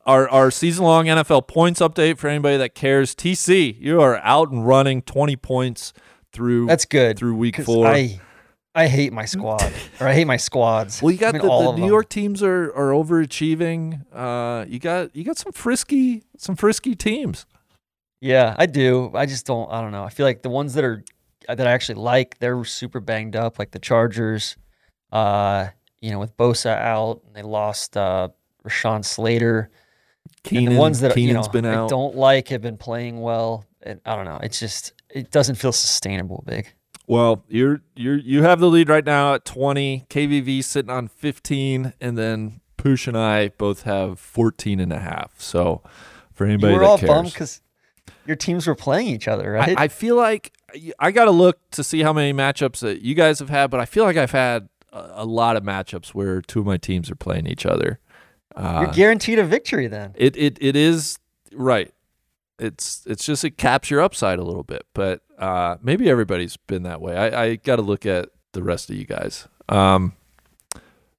our our season long NFL points update for anybody that cares. TC, you are out and running, twenty points through That's good. through week four. I I hate my squad, or I hate my squads. well, you got I mean, the, the New them. York teams are are overachieving. Uh, you got you got some frisky some frisky teams. Yeah, I do. I just don't. I don't know. I feel like the ones that are that I actually like, they're super banged up. Like the Chargers. Uh, you know, with Bosa out, they lost uh Rashawn Slater. and Keenan, the ones that Keenan's you know been I out. don't like have been playing well. And I don't know. It's just it doesn't feel sustainable. Big. Well, you're you're you have the lead right now at 20. KVV sitting on 15 and then Poosh and I both have 14 and a half. So For You anybody were that all cares. bummed because your teams were playing each other, right? I, I feel like I got to look to see how many matchups that you guys have had, but I feel like I've had a, a lot of matchups where two of my teams are playing each other. Uh, You're guaranteed a victory then. it it it is right. It's it's just it caps your upside a little bit, but uh, maybe everybody's been that way. I, I got to look at the rest of you guys. Um,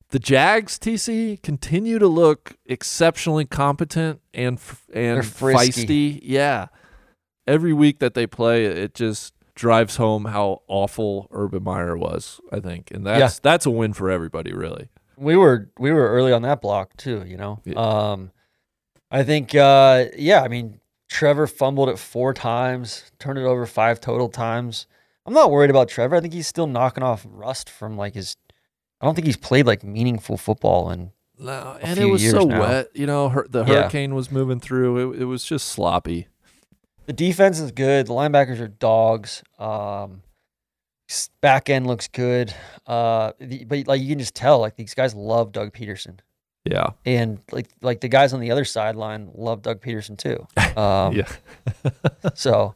the Jags TC continue to look exceptionally competent and and feisty. Yeah, every week that they play, it just drives home how awful Urban Meyer was. I think, and that's that's a win for everybody, really. we were we were early on that block too you know Yeah. um i think uh yeah i mean trevor fumbled it four times turned it over five total times i'm not worried about trevor i think he's still knocking off rust from like his i don't think he's played like meaningful football and No, and it was so now. wet. You know, hur- the Yeah. hurricane was moving through. It, it was just sloppy. the defense is good the linebackers are dogs um back end looks good uh the, but like you can just tell like these guys love doug pederson Yeah. and like like the guys on the other sideline love Doug Pederson too. [laughs] Um, yeah. [laughs] So,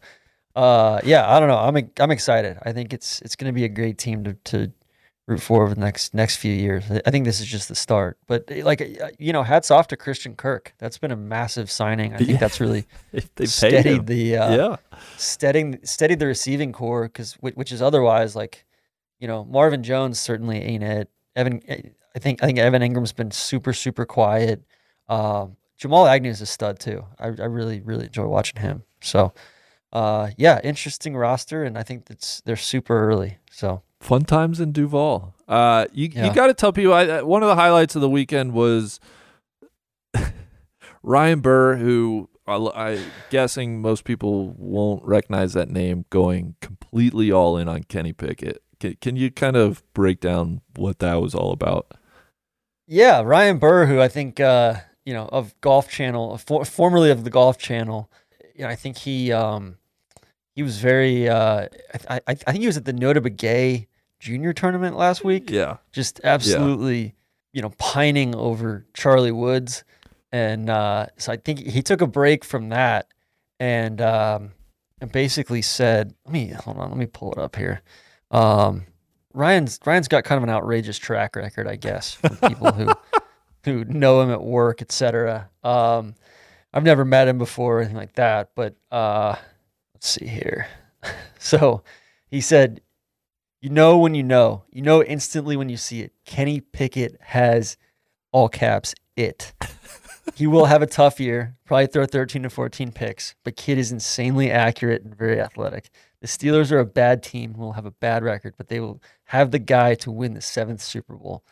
uh, yeah, I don't know. I'm I'm excited. I think it's it's going to be a great team to to root for over the next next few years. I- think this is just the start. But eh, like uh, you know, hats off to Christian Kirk. That's been a massive signing. I think Yeah. that's really [laughs] If they paid steadied the uh, yeah. steadying steadied the receiving corps because which is otherwise like you know Marvin Jones certainly ain't it. Evan, eh, I think I think Evan Engram's been super super quiet. Um, Jamal Agnew's a stud too. I, I really really enjoy watching him. So uh, yeah, interesting roster, and I think that's they're super early. So Fun times in Duval. Uh, you you got to tell people. I, one of the highlights of the weekend was [laughs] Ryan Burr, who I, I guessing most people won't recognize that name, going completely all in on Kenny Pickett. Can, can you kind of break down what that was all about? Yeah, Ryan Burr, who I think uh, you know of Golf Channel, for, formerly of the Golf Channel, you know, I think he um, he was very. Uh, I, I I think he was at the Nota Begay Junior tournament last week. Yeah. just absolutely, you know, pining over Charlie Woods, and uh, so I think he took a break from that, and um, and basically said, "Let me hold on, let me pull it up here." Um, Ryan's Ryan's got kind of an outrageous track record, I guess, for people who [laughs] who know him at work, etc. Um, I've never met him before or anything like that, but uh, let's see here. [laughs] so he said, "You know when you know, you know instantly when you see it. Kenny Pickett has all caps it. [laughs] he will have a tough year, probably throw 13 to 14 picks, but kid is insanely accurate and very athletic. The Steelers are a bad team who will have a bad record, but they will have the guy to win the seventh Super Bowl.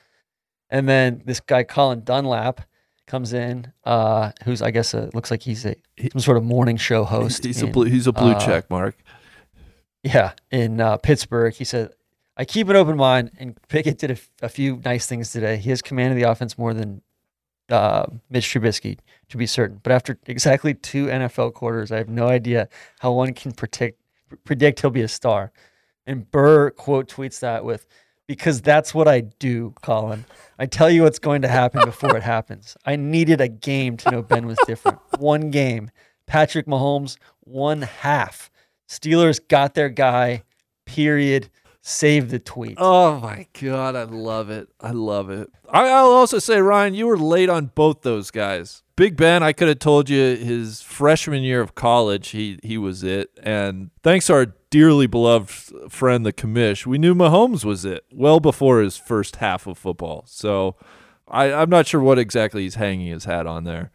And then this guy Colin Dunlap comes in, uh, who's I guess a, looks like he's a some sort of morning show [laughs] host. He's a blue, he's a blue uh, check mark. yeah, in uh, Pittsburgh. He said, I keep an open mind, and Pickett did a few nice things today. He has commanded the offense more than uh, Mitch Trubisky, to be certain. But after exactly two NFL quarters, I have no idea how one can predict, predict he'll be a star. And Burr quote tweets that with, because that's what I do, Colin. I tell you what's going to happen before it happens. I needed a game to know Ben was different. One game. Patrick Mahomes, one half. Steelers got their guy, period. Save the tweet. Oh my god, I love it. I love it. I, I'll also say, Ryan, you were late on both those guys. Big Ben, I could have told you his freshman year of college, he he was it. And thanks to our dearly beloved friend, the commish, we knew Mahomes was it well before his first half of football. So I, I'm not sure what exactly he's hanging his hat on there.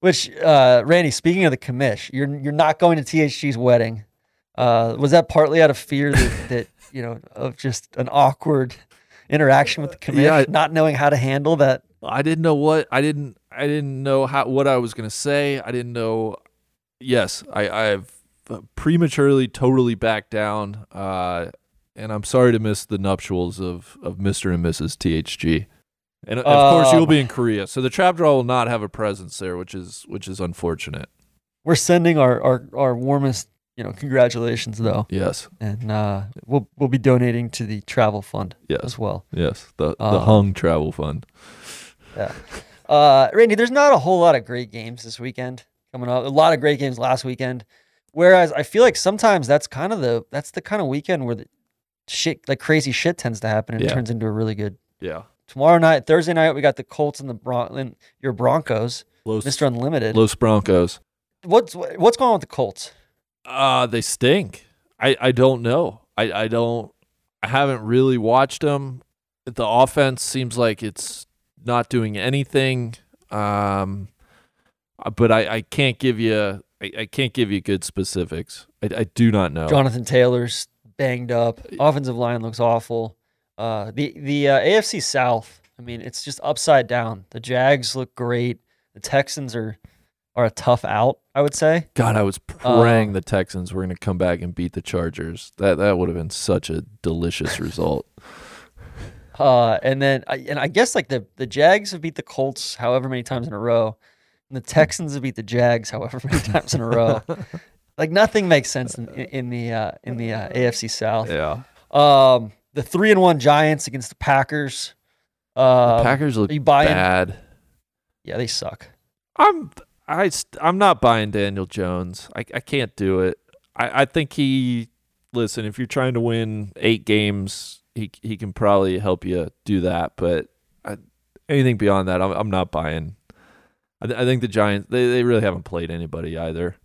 Which, uh, Randy, speaking of the commish, you're you're not going to THG's wedding. Uh, was that partly out of fear that, that you know of just an awkward interaction with the commish, Yeah, I- not knowing how to handle that? I didn't know what I didn't I didn't know how what I was gonna say. I didn't know. Yes, I I've prematurely totally backed down, uh, and I'm sorry to miss the nuptials of of Mr. and Mrs. THG. And of course, you'll Um, be in Korea, so the trap draw will not have a presence there, which is which is unfortunate. We're sending our our, our warmest you know congratulations though, Yes, and uh, we'll we'll be donating to the travel fund yes, as well. yes. The the Um, Hung Travel Fund. Yeah. Uh, Randy, there's not a whole lot of great games this weekend coming up. A lot of great games last weekend. Whereas I feel like sometimes that's kind of the that's the kind of weekend where the shit like crazy shit tends to happen and it turns into a really good. Yeah. Tomorrow night, Thursday night, we got the Colts and the Bron- and your Broncos, Los, Mr. Unlimited. Los Broncos. What's what's going on with the Colts? Uh, they stink. I, I don't know. I, I don't. I haven't really watched them. The offense seems like it's not doing anything. Um, uh, but I, I can't give you I, I can't give you good specifics. I, I do not know. Jonathan Taylor's banged up. Offensive line looks awful. Uh, the the uh, AFC South. I mean, it's just upside down. The Jags look great. The Texans are are a tough out. I would say. God, I was praying Um, the Texans were going to come back and beat the Chargers. That that would have been such a delicious result. [laughs] Uh, and then I and I guess like the the Jags have beat the Colts however many times in a row, and the Texans have beat the Jags however many [laughs] times in a row. Like nothing makes sense in, in the uh, in the uh, AFC South. Yeah, Um, the three and one Giants against the Packers. Uh, Packers look are you buying? bad. Yeah, they suck. I'm I I'm not buying Daniel Jones. I I can't do it. I I think he listen, if you're trying to win 8 games, he he can probably help you do that, but I, anything beyond that, I'm I'm not buying. I, I think the Giants they, they really haven't played anybody either.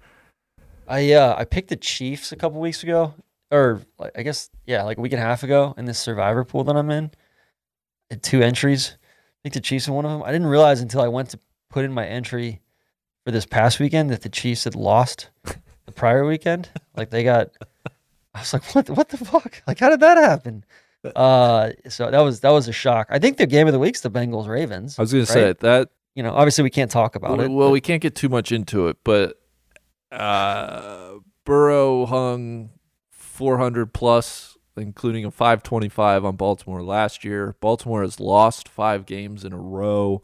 I uh I picked the Chiefs a couple weeks ago, or I guess yeah, like a week and a half ago in this Survivor pool that I'm in. Two entries. I think the Chiefs in one of them. I didn't realize until I went to put in my entry for this past weekend that the Chiefs had lost the prior weekend. Like they got. I was like, what? the- What the fuck? Like, how did that happen? Uh, so that was that was a shock. I think the game of the week's the Bengals Ravens. I was going to say Right. that You know, obviously we can't talk about well, it. well, but- we can't get too much into it, but uh, Burrow hung 400 plus, including a 525 on Baltimore last year. Baltimore has lost five games in a row.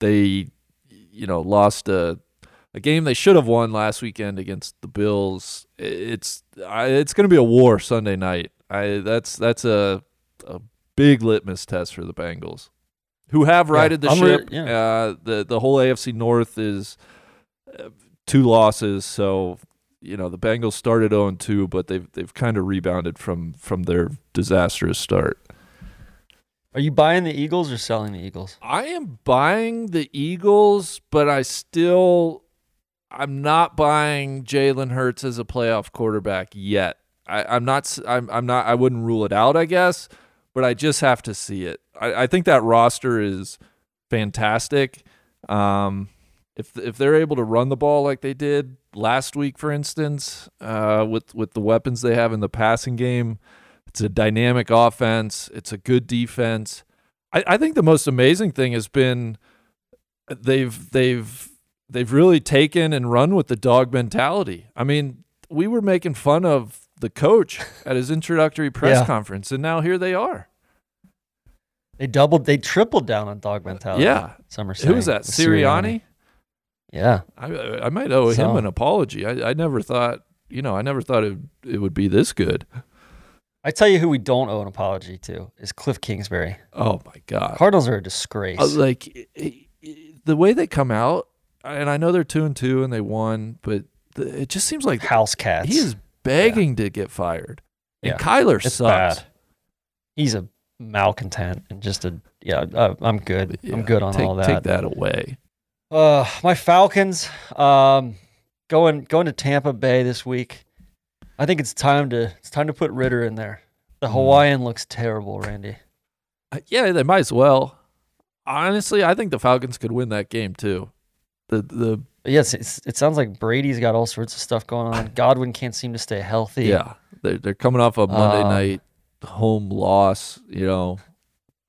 They, you know, lost a a game they should have won last weekend against the Bills. It's it's going to be a war Sunday night. I that's that's a a big litmus test for the Bengals, who have Yeah, righted the I'm re- ship. yeah. uh, the the whole AFC North is uh, two losses, so you know the Bengals started 0 2, but they've they've kind of rebounded from from their disastrous start. Are you buying the Eagles or selling the Eagles? I am buying the Eagles, but I still I'm not buying Jalen Hurts as a playoff quarterback yet. I, I'm not. I'm. I'm not. I wouldn't rule it out. I guess, but I just have to see it. I, I think that roster is fantastic. Um, if if they're able to run the ball like they did last week, for instance, uh, with with the weapons they have in the passing game, it's a dynamic offense. It's a good defense. I, I think the most amazing thing has been they've they've they've really taken and run with the dog mentality. I mean, we were making fun of the coach [laughs] at his introductory press Yeah. conference, and now here they are. They doubled, they tripled down on dog mentality. Yeah. some are Who was that? Sirianni? Yeah, I I might owe him an apology. I, I never thought you know I never thought it it would be this good. I tell you who we don't owe an apology to is Cliff Kingsbury. Oh my god! Cardinals are a disgrace. Uh, like i- i- the way they come out, and I know they're two and two and they won, but the, it just seems like House cats. he is begging to get fired. And Yeah. Kyler It's sucks. bad. He's a malcontent and just a yeah. Uh, I'm good. Yeah, I'm good on take, all that. Take that away. Uh, my Falcons, um, going going to Tampa Bay this week. I think it's time to it's time to put Ridder in there. The Mm. Hawaiian looks terrible, Randy. Uh, Yeah, they might as well. Honestly, I think the Falcons could win that game too. The the yes, it's, it sounds like Brady's got all sorts of stuff going on. Godwin can't seem to stay healthy. yeah, they're they're coming off a Monday Um, night home loss. You know,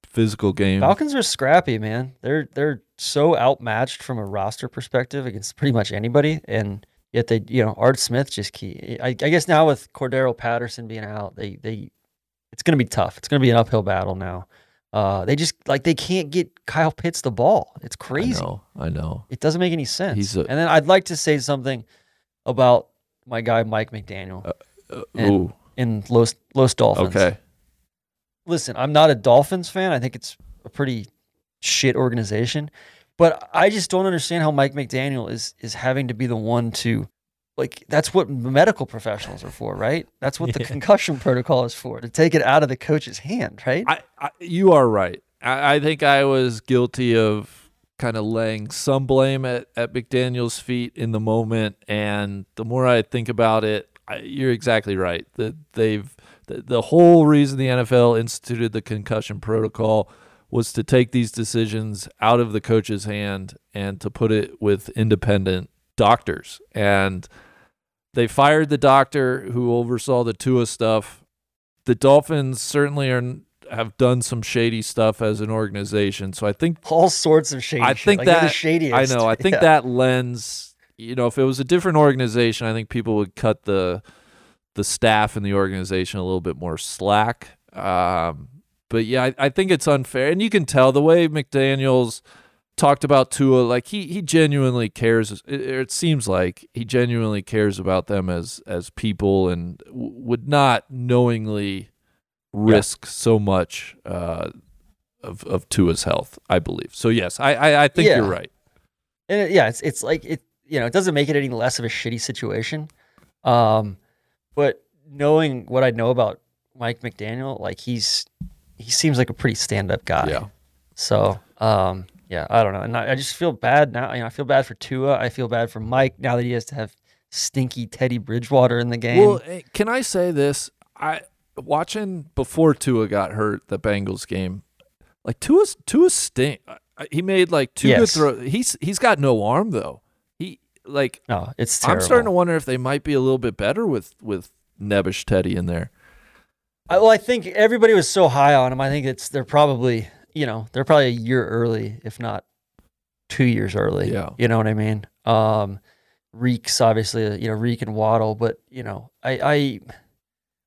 physical game. Falcons are scrappy, man. They're they're so outmatched from a roster perspective against pretty much anybody, and yet they, you know, Art Smith just key. I, I guess now with Cordarrelle Patterson being out, they they, it's going to be tough. It's going to be an uphill battle now. Uh, they just like they can't get Kyle Pitts the ball. It's crazy. I know. I know. It doesn't make any sense. A- and then I'd like to say something about my guy Mike McDaniel Uh, And- ooh. in Los Los Dolphins. Okay. listen, I'm not a Dolphins fan. I think it's a pretty shit organization. But I just don't understand how Mike McDaniel is is having to be the one to like that's what medical professionals are for, right? That's what the [laughs] Yeah. concussion protocol is for, to take it out of the coach's hand, right? I, I you are right. I, I think I was guilty of kind of laying some blame at, at McDaniel's feet in the moment, and the more I think about it, I, you're exactly right. That they've the, the whole reason the NFL instituted the concussion protocol was to take these decisions out of the coach's hand and to put it with independent doctors. And they fired the doctor who oversaw the Tua stuff. The Dolphins certainly are have done some shady stuff as an organization. So I think All sorts of shady. I think Like, that- shadiest. I know. I think Yeah. that lens, you know, if it was a different organization, I think people would cut the the staff in the organization a little bit more slack. Um, but yeah, I, I think it's unfair, and you can tell the way McDaniel's talked about Tua, like he he genuinely cares. It, it seems like he genuinely cares about them as as people, and w- would not knowingly risk so much uh, of of Tua's health. I believe so. Yes, I I, I think Yeah. you're right. and it, yeah, it's it's like it. You know, it doesn't make it any less of a shitty situation. Um, but knowing what I know about Mike McDaniel, like he's he seems like a pretty stand up guy. Yeah. So, um, yeah, I don't know, and I, I just feel bad now. You know, I feel bad for Tua. I feel bad for Mike now that he has to have stinky Teddy Bridgewater in the game. Well, eh, can I say this? I watching before Tua got hurt the Bengals game. Like Tua's Tua's stink. He made like two good throws. He's he's got no arm though. He like no, it's I'm starting to wonder if they might be a little bit better with with Nebbish Teddy in there. I, well, I think everybody was so high on him. I think it's they're probably you know they're probably a year early, if not two years early. Yeah. you know what I mean. Um, Reeks obviously, uh, you know Reek and Waddle, but you know I I I'm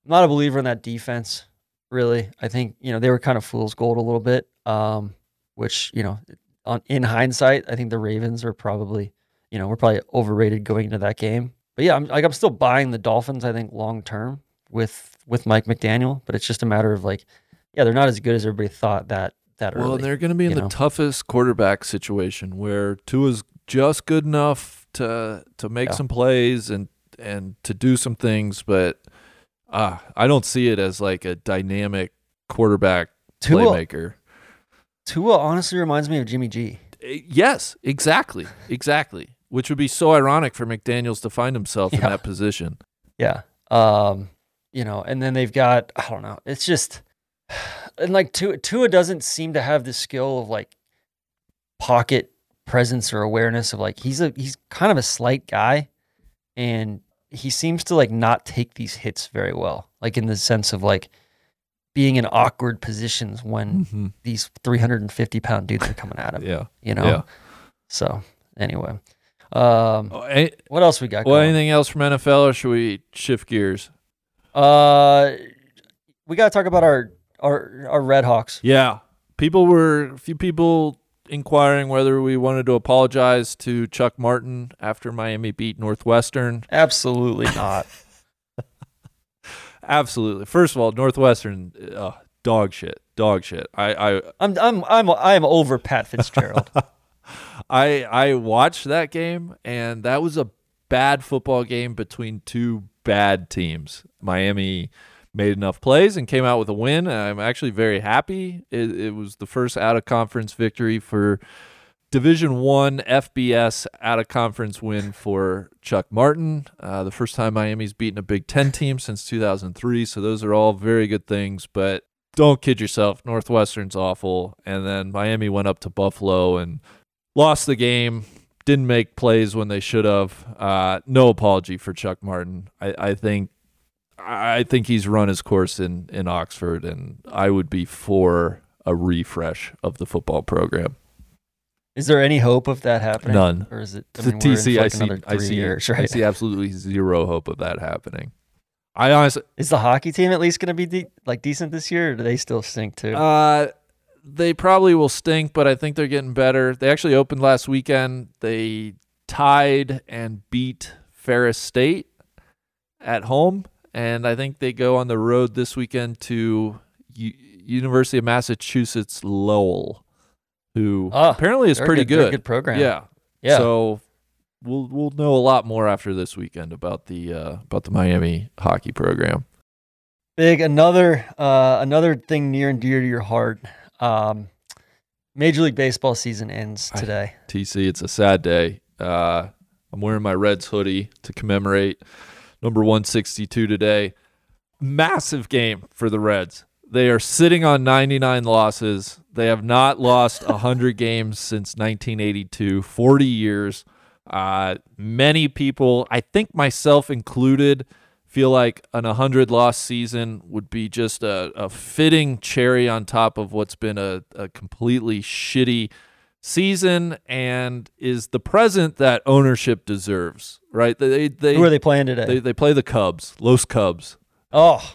not a believer in that defense. Really, I think you know they were kind of fool's gold a little bit. Um, which you know on in hindsight, I think the Ravens are probably you know we're probably overrated going into that game. But yeah, I'm like I'm still buying the Dolphins. I think long term with with Mike McDaniel, but it's just a matter of like, yeah, they're not as good as everybody thought that that Well, early. and they're going to be in you the toughest quarterback situation where Tua's just good enough to to make Yeah. some plays and and to do some things, but uh, I don't see it as like a dynamic quarterback Tua, playmaker. Tua honestly reminds me of Jimmy G. Eh, Yes, exactly, exactly. Which would be so ironic for McDaniel's to find himself in that position. Yeah. Um, you know, and then they've got I don't know. It's just and like Tua, Tua doesn't seem to have the skill of like pocket presence or awareness of like he's a he's kind of a slight guy and he seems to like not take these hits very well. Like in the sense of like being in awkward positions when Mm-hmm. these 350 pound dudes are coming at him, Yeah. you know? Yeah. So anyway. Um, Oh, what else we got well, going? anything else from NFL, or should we shift gears? Uh, we got to talk about our our our Red Hawks. Yeah. People were a few people inquiring whether we wanted to apologize to Chuck Martin after Miami beat Northwestern. Absolutely [laughs] not. Absolutely. First of all, Northwestern uh, dog shit. Dog shit. I I I'm I'm I'm I'm over Pat Fitzgerald. [laughs] I I watched that game and that was a bad football game between two bad teams. Miami made enough plays and came out with a win. I'm actually very happy. It, it was the first out of conference victory for Division One FBS out of conference win for Chuck Martin. Uh, the first time Miami's beaten a Big Ten team since 2003. So those are all very good things. But don't kid yourself. Northwestern's awful. And then Miami went up to Buffalo and lost the game. Didn't make plays when they should have. Uh, no apology for Chuck Martin. I, I think I think he's run his course in in Oxford, and I would be for a refresh of the football program. Is there any hope of that happening? None. Or is it? I The mean, we're TC, I see, I three see, years, I see absolutely zero hope of that happening. I honestly, Is the hockey team at least going to be de- like decent this year, or do they still stink too? uh, they probably will stink, but I think they're getting better. They actually opened last weekend. They tied and beat Ferris State at home, and I think they go on the road this weekend to U- University of Massachusetts Lowell. who Ah, apparently is pretty they're good. good program. Yeah. Yeah. So we'll we'll know a lot more after this weekend about the uh, about the Miami hockey program. Big another uh, another thing near and dear to your heart. Um, Major League Baseball season ends I- today. TC, it's a sad day. Uh, I'm wearing my Reds hoodie to commemorate number 162 today. Massive game for the Reds. They are sitting on 99 losses. They have not lost 100 [laughs] games since 1982, 40 years. Uh, many people, I think myself included, feel like an 100 loss season would be just a, a fitting cherry on top of what's been a, a completely shitty season and is the present that ownership deserves, right? They they Who are they playing today? they, they play the Cubs, Los Cubs. oh,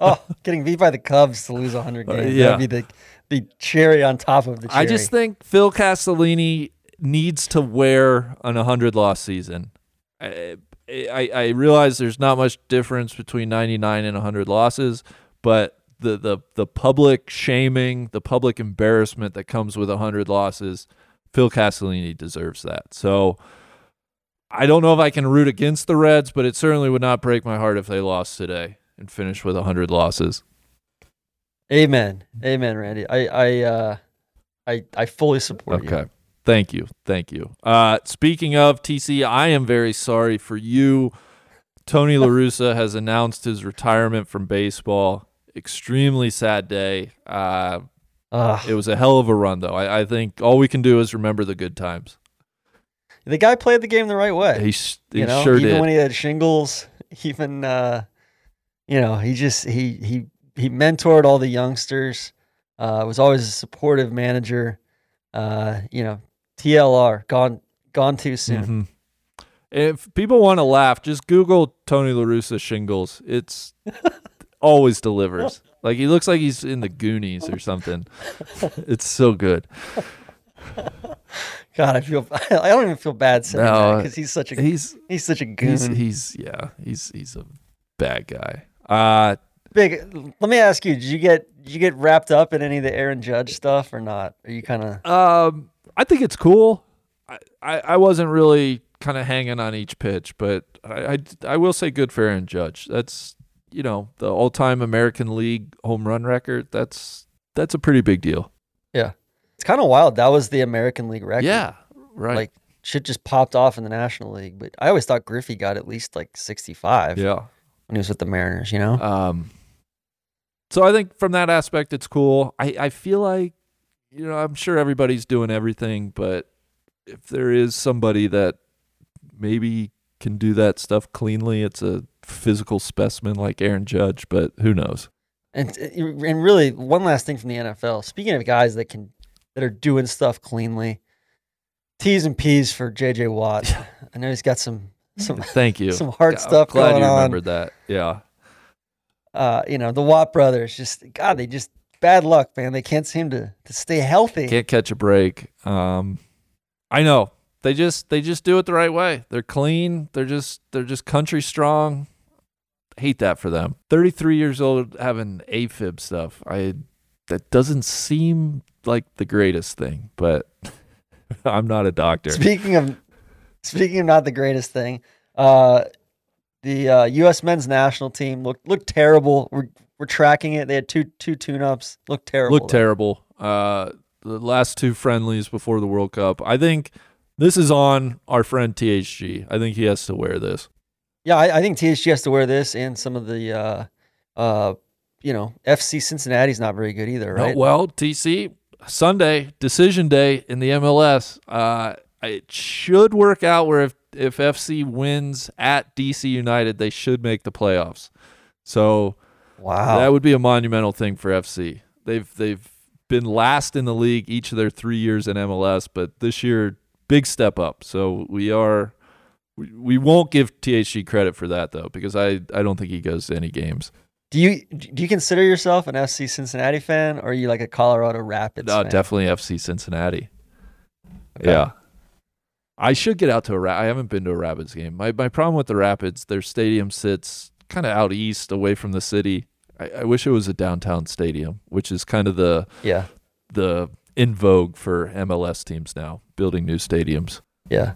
oh, getting beat by the Cubs to lose 100 Uh, games. yeah. That'd be the the cherry on top of the cherry. I just think Phil Castellini needs to wear an 100 loss season. I, I, I realize there's not much difference between 99 and 100 losses, but the, the, the public shaming, the public embarrassment that comes with 100 losses, Phil Castellini deserves that. So I don't know if I can root against the Reds, but it certainly would not break my heart if they lost today and finished with 100 losses. Amen. Amen, Randy. I I uh I I fully support you. Okay. Thank you. Thank you. Uh, speaking of TC, I am very sorry for you. Tony LaRussa has announced his retirement from baseball. Extremely sad day. Uh, it was a hell of a run, though. I, I think all we can do is remember the good times. the guy played the game the right way. He, he you know, sure even did. when he had shingles, even uh, you know, he just he he he mentored all the youngsters. Uh, was always a supportive manager. Uh, you know, TLR gone gone too soon. Mhm. If people want to laugh, just Google Tony LaRussa shingles. It's [laughs] always delivers. Like he looks like he's in the Goonies or something. [laughs] It's so good. [laughs] God, I feel [laughs] I don't even feel bad saying that because he's such a He's he's such a goon. He's he's yeah, he's he's a bad guy. Uh Big. Let me ask you: Did you get did you get wrapped up in any of the Aaron Judge stuff or not? Are you kind of um I think it's cool. I I, I wasn't really kind of hanging on each pitch, but I, I I will say good for Aaron Judge. That's you know, the all-time American League home run record. That's that's a pretty big deal. Yeah, it's kind of wild. That was the American League record. Yeah, right. Like shit just popped off in the National League. But I always thought Griffey got at least like 65 yeah. when he was with the Mariners, you know? Um, so I think from that aspect, it's cool. I, I feel like, you know, I'm sure everybody's doing everything, but if there is somebody that maybe can do that stuff cleanly, it's a physical specimen like Aaron Judge, but who knows? And and really, one last thing from the NFL. Speaking of guys that can that are doing stuff cleanly, T's and P's for JJ Watt. I know he's got some some [laughs] Thank you. some hard Yeah, I'm stuff glad going you on. remembered that. Yeah. Uh, you know, the Watt brothers just God, they just bad luck, man. They can't seem to to stay healthy. Can't catch a break. Um, I know they just they just do it the right way. They're clean. They're just they're just country strong. Hate that for them. Thirty three years old having AFib stuff. I that doesn't seem like the greatest thing, but [laughs] I'm not a doctor. Speaking of speaking of not the greatest thing, uh, the uh, U.S. men's national team looked looked terrible. We're we're tracking it. They had two two tune ups. Looked terrible. Look terrible. Uh, the last two friendlies before the World Cup. I think this is on our friend THG. I think he has to wear this. Yeah, I, I think THG has to wear this and some of the, uh, uh, you know, FC Cincinnati's not very good either, No, right? well, TC Sunday decision day in the MLS. Uh, it should work out where if if FC wins at DC United, they should make the playoffs. So wow. that would be a monumental thing for FC. They've they've been last in the league each of their three years in MLS, but this year big step up. So we are. We, we won't give THG credit for that though, because I, I don't think he goes to any games. do you do you consider yourself an FC Cincinnati fan, or are you like a Colorado Rapids? No, fan? definitely FC Cincinnati. Okay. Yeah. I should get out to a Ra- I haven't been to a Rapids game. My my problem with the Rapids, their stadium sits kind of out east, away from the city. I, I wish it was a downtown stadium, which is kind of the Yeah. the in vogue for MLS teams now, building new stadiums. Yeah.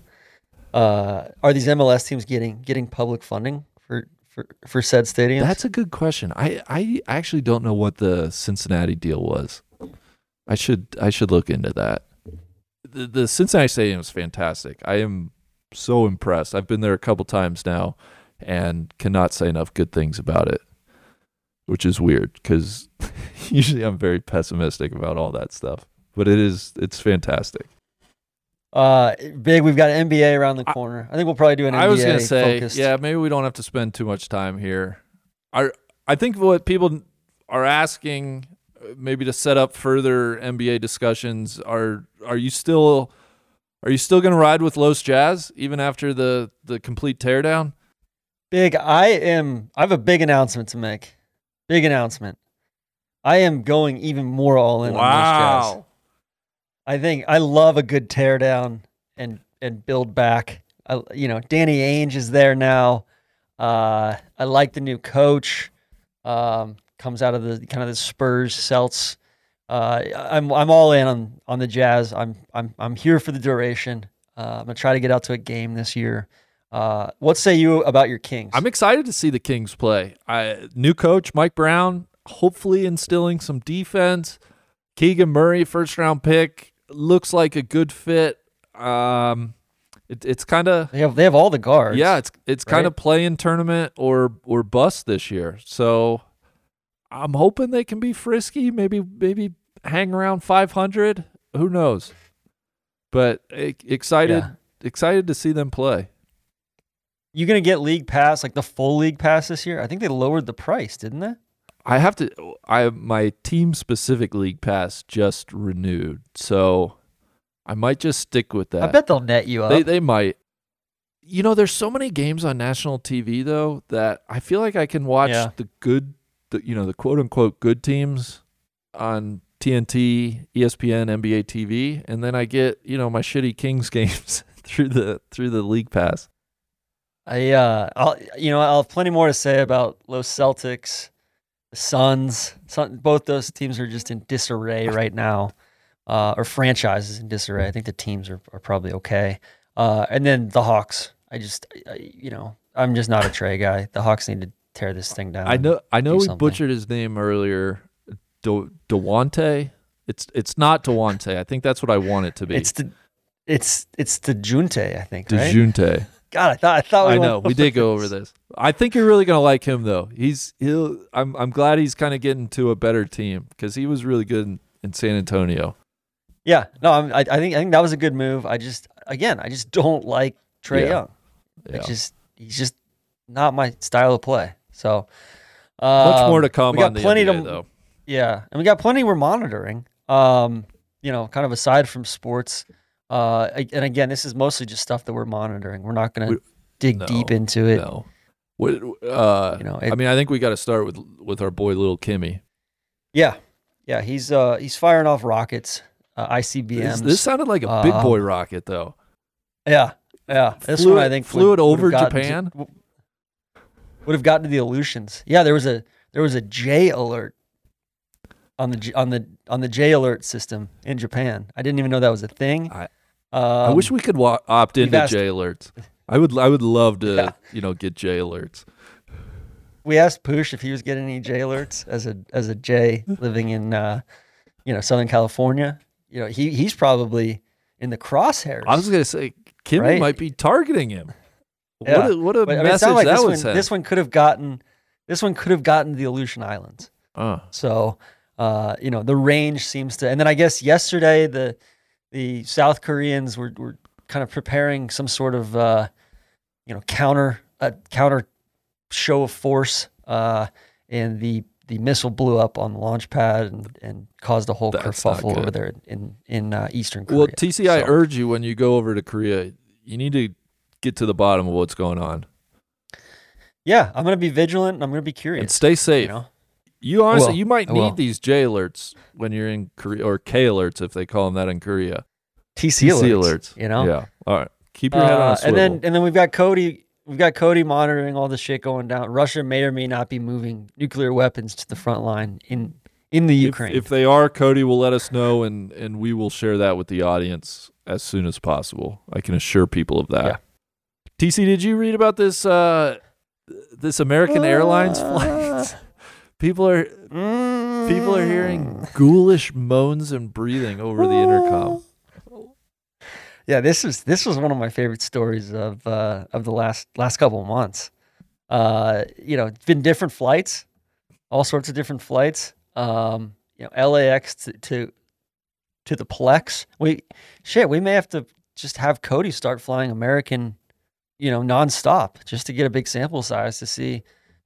Uh, are these MLS teams getting getting public funding for for, for said stadiums? That's a good question. I, I actually don't know what the Cincinnati deal was. I should I should look into that. The, the Cincinnati Stadium is fantastic. I am so impressed. I've been there a couple times now, and cannot say enough good things about it. Which is weird because [laughs] usually I'm very pessimistic about all that stuff, but it is it's fantastic. Uh, big. We've got NBA around the corner. I think we'll probably do an NBA I was gonna say, focused. yeah, maybe we don't have to spend too much time here. I I think what people are asking, uh, maybe to set up further NBA discussions, are are you still are you still gonna ride with Los Jazz even after the the complete teardown? Big. I am. I have a big announcement to make. Big announcement. I am going even more all in on those Jazz. I think I love a good teardown and and build back. I, you know, Danny Ainge is there now. Uh, I like the new coach. Um, comes out of the kind of the Spurs Celts. Uh, I'm I'm all in on on the Jazz. I'm I'm I'm here for the duration. Uh, I'm gonna try to get out to a game this year. Uh, what say you about your Kings? I'm excited to see the Kings play. I, new coach Mike Brown, hopefully instilling some defense. Keegan Murray, first round pick, looks like a good fit. Um, it, it's kind of they have they have all the guards. yeah, it's it's kind of play in tournament or or bust this year. So I'm hoping they can be frisky. Maybe maybe hang around 500. Who knows? But excited Yeah. excited to see them play. You gonna get league pass like the full league pass this year? I think they lowered the price, didn't they? I have to. I my team specific league pass just renewed, so I might just stick with that. I bet they'll net you up. they they might. You know, there's so many games on national TV though that I feel like I can watch Yeah. the good, the you know the quote unquote good teams on TNT, ESPN, NBA TV, and then I get you know my shitty Kings [laughs] games through the through the league pass. I uh, I'll you know I'll have plenty more to say about Los Celtics, the Suns. Sun, both those teams are just in disarray right now, uh, or franchises in disarray. I think the teams are, are probably okay. Uh, and then the Hawks. I just I, you know I'm just not a Trae guy. The Hawks need to tear this thing down. I know I know we something. butchered his name earlier. De, Dewante. It's it's not Dewante. I think that's what I want it to be. It's the it's it's the Junte. I think right. Dejounte. God, I thought I thought we I know [laughs] we did go over this. I think you're really gonna like him though. He's he'll. I'm I'm glad he's kind of getting to a better team because he was really good in, in San Antonio. Yeah, no, I'm, I, I think I think that was a good move. I just again, I just don't like Trae Yeah. Young. Yeah. It's just he's just not my style of play. So Much um, more to come we got on the plenty NBA to, though. Yeah, and we got plenty we're monitoring. Um, you know, kind of aside from sports. Uh, and again, this is mostly just stuff that we're monitoring. We're not going to dig no, deep into it. No. What, uh, You know, I mean, I think we got to start with with our boy Little Kimmy. Yeah, yeah, he's uh he's firing off rockets, uh, This, ICBMs. this sounded like a big Um, boy rocket though. Yeah, yeah. This Flew one I think flew would- it over Japan? would have gotten to the Aleutians. Yeah, there was a there was a J alert on the J- on the on the J alert system in Japan. I didn't even know that was a thing. I- um, I wish we could wa- opt into asked- J alerts. I would I would love to Yeah. you know get J alerts. we asked Poosh if he was getting any J alerts as a as a J living in uh, you know Southern California. You know he he's probably in the crosshairs. I was gonna say Kimmy Right? might be targeting him. Yeah. What a, what a but, I mean, message like that this would one, this one could have gotten this one could have gotten to the Aleutian Islands. Uh, So, uh, you know, the range seems to, and then I guess yesterday the the South Koreans were were kind of preparing some sort of uh, you know counter a counter show of force, uh, and the the missile blew up on the launch pad and, and caused a whole That's kerfuffle over there in in uh, Eastern Korea. well, TC, I urge you when you go over to Korea, you need to get to the bottom of what's going on yeah, I'm gonna be vigilant. and I'm gonna be curious. and stay safe. You know, You honestly, will. you might need these J alerts when you're in Korea or K alerts if they call them that in Korea. TC, alerts, You know, Yeah. All right. Keep your head on Uh, a swivel. and then and then we've got Cody. We've got Cody monitoring all the shit going down. Russia may or may not be moving nuclear weapons to the front line in in the If, Ukraine. if they are, Cody will let us know, and and we will share that with the audience as soon as possible. I can assure people of that. Yeah. TC, did you read about this uh, this American Airlines Uh, flight? [laughs] People are people are hearing ghoulish moans and breathing over the intercom. Yeah, this is this was one of my favorite stories of uh, of the last last couple of months. Uh, you know, it's been different flights, all sorts of different flights. Um, you know, LAX to, to to the Plex. We shit, we may have to just have Cody start flying American, you know, nonstop just to get a big sample size to see.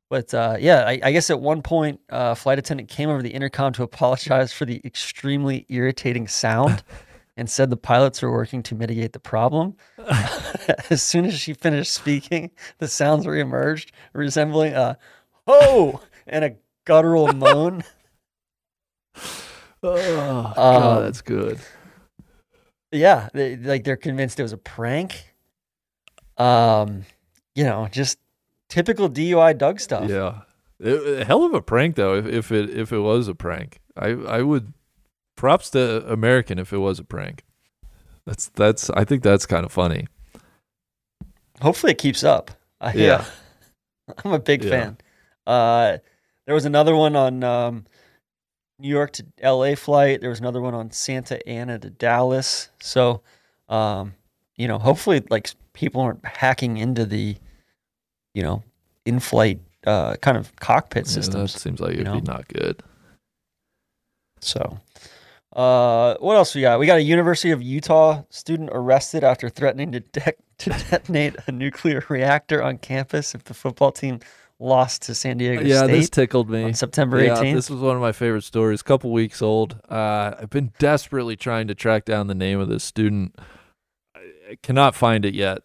But uh, yeah, I, I guess at one point, uh, flight attendant came over the intercom to apologize for the extremely irritating sound [laughs] and said the pilots are working to mitigate the problem. [laughs] as soon as she finished speaking, the sounds reemerged, resembling a ho and a guttural moan. [laughs] Oh, God, Um, that's good. yeah, they, like they're convinced it was a prank. Um, you know, just typical DUI Doug stuff. Yeah, It- hell of a prank though. If, if it if it was a prank, I I would props to American if it was a prank. That's that's I think that's kind of funny. Hopefully, it keeps up. I, Yeah. [laughs] I'm a big Yeah. fan. Uh, there was another one on um, New York to LA flight. There was another one on Santa Ana to Dallas. So, um, you know, hopefully, like people aren't hacking into the, you know, in-flight uh, kind of cockpit Yeah, that systems. seems like it'd be know? not good. So, uh, what else we got? We got a University of Utah student arrested after threatening to, de- [laughs] to detonate a nuclear reactor on campus if the football team lost to San Diego yeah, State Yeah, this tickled me. on September Yeah, 18th. this was one of my favorite stories. A couple weeks old. Uh, I've been desperately trying to track down the name of this student. I I cannot find it yet.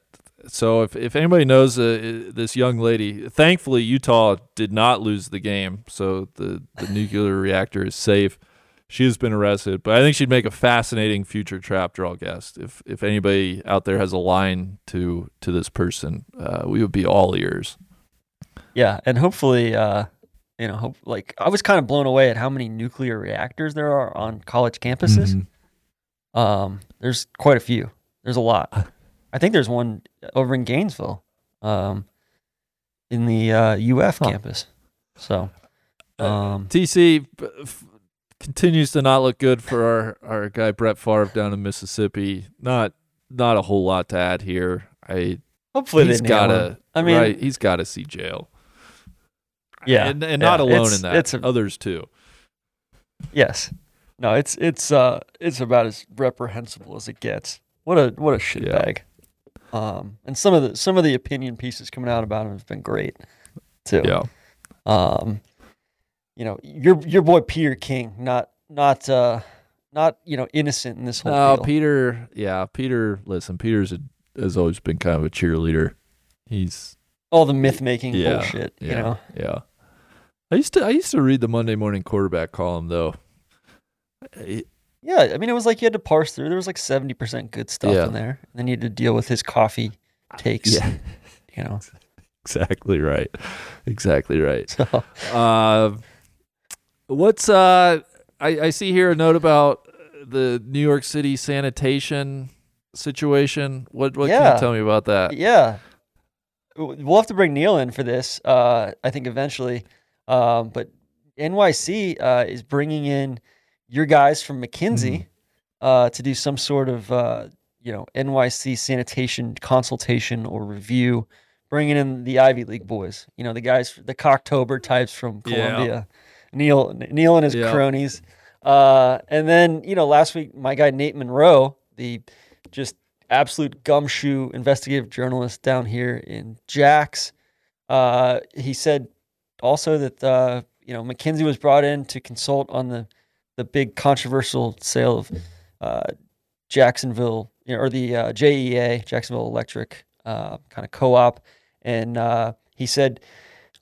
So if, if anybody knows uh, this young lady, thankfully Utah did not lose the game, so the the nuclear reactor is safe. She has been arrested, but I think she'd make a fascinating future trap draw guest. If if anybody out there has a line to to this person, uh, we would be all ears. yeah, and hopefully, uh, you know, hope, like I was kind of blown away at how many nuclear reactors there are on college campuses. Mhm. Um, there's quite a few. There's a lot. I think there's one over in Gainesville, um, in the uh, UF Huh. campus. So, Uh, um, TC f- continues to not look good for our, our guy Brett Favre down in Mississippi. Not not a whole lot to add here. I hopefully he's got to. I mean, right, he's got to see jail. Yeah, and, and not yeah, alone it's- in that. it's a- Others too. yes, no, it's it's uh it's about as reprehensible as it gets. What a what a shitbag. Um, and some of the some of the opinion pieces coming out about him have been great too. Yeah, um, you know, your your boy Peter King, not not uh, not you know innocent in this whole no, deal. Peter. Yeah, Peter. Listen, Peter's a, has always been kind of a cheerleader. He's All the myth making Yeah, bullshit, you know. yeah. I used to I used to read the Monday morning quarterback column though. I- Yeah, I mean, it was like you had to parse through. There was like seventy percent good stuff Yeah. in there, and then you had to deal with his coffee takes. yeah, you know. [laughs] exactly right. Exactly right. So [laughs] Uh, what's uh? I, I see here a note about the New York City sanitation situation. What what can Yeah. you tell me about that? yeah, W- we'll have to bring Neil in for this. Uh, I think eventually, um, but NYC uh, is bringing in your guys from McKinsey uh, to do some sort of uh, you know NYC sanitation consultation or review. Bringing in the Ivy League boys, you know the guys, the Cocktober types from Yeah. Columbia. Neil, Neil and his Yeah. cronies. Uh, and then you know last week my guy Nate Monroe, the just absolute gumshoe investigative journalist down here in Jax. Uh, he said also that uh, you know McKinsey was brought in to consult on the the big controversial sale of uh, Jacksonville you know, or the uh, JEA Jacksonville Electric uh, kind of co-op, and uh, he said.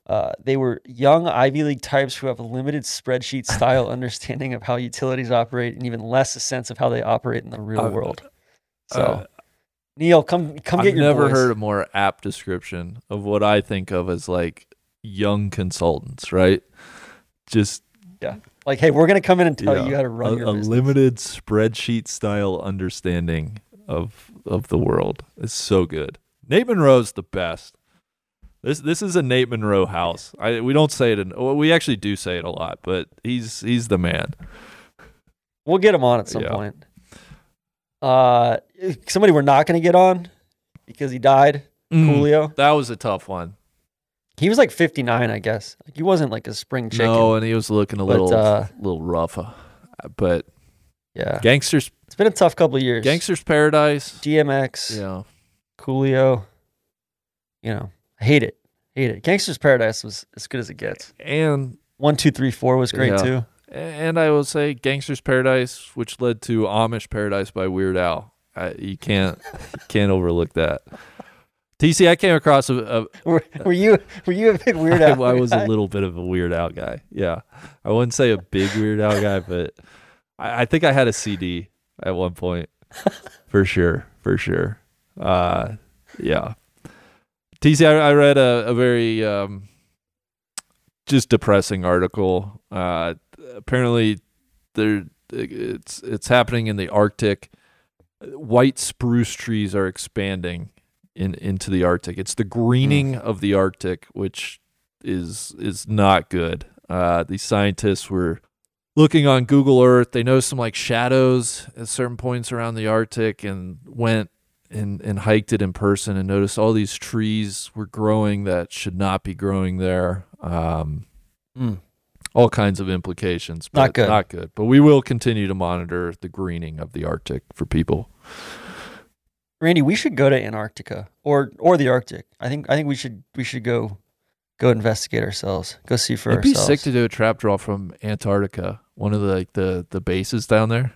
Uh, they were young Ivy League types who have a limited spreadsheet [laughs] style understanding of how utilities operate and even less a sense of how they operate in the real Uh, world. So, Neil, come come I've get your I've never boys. heard a more apt description of what I think of as like young consultants, right? Just Yeah. Like, hey, we're gonna come in and tell Yeah. you how to run a, your a limited spreadsheet style understanding of of the world is so good. Nate Monroe's the best. This this is a Nate Monroe house. I we don't say it in well, we actually do say it a lot, but he's he's the man. We'll get him on at some Yeah. point. Uh, somebody we're not gonna get on because he died. Mm. Julio. That was a tough one. He was like 59, I guess. Like he wasn't like a spring chicken. No, and he was looking a But, little uh, little rough. uh, But Yeah. Gangsters It's been a tough couple of years. Gangsters Paradise. DMX, Yeah. Coolio. You know, I hate it. Hate it. Gangster's Paradise was as good as it gets. And One, two, three, four was great Yeah. too. and I will say Gangsters Paradise, which led to Amish Paradise by Weird Al. I, you can't you can't overlook that. TC, I came across a, a [laughs] Were, were you were you a big weird [laughs] I, I was a little bit of a Weird Al guy. Yeah, I wouldn't say a big Weird Al guy, but I, I think I had a CD at one point, [laughs] for sure, for sure. Uh, yeah. TC, I, I read a, a very um, just depressing article. Uh, apparently, there it's it's happening in the Arctic. White spruce trees are expanding in into the Arctic. It's the greening of the Arctic, which is is not good. Uh, these scientists were looking on Google Earth. They noticed some like shadows at certain points around the Arctic, and went and and hiked it in person and noticed all these trees were growing that should not be growing there. Um, Mm. all kinds of implications. Not good. Not good. But we will continue to monitor the greening of the Arctic for people. Randy, we should go to Antarctica or or the Arctic. I think I think we should we should go go investigate ourselves. Go see for It'd be sick to do a trap draw from Antarctica, one of the like the the bases down there.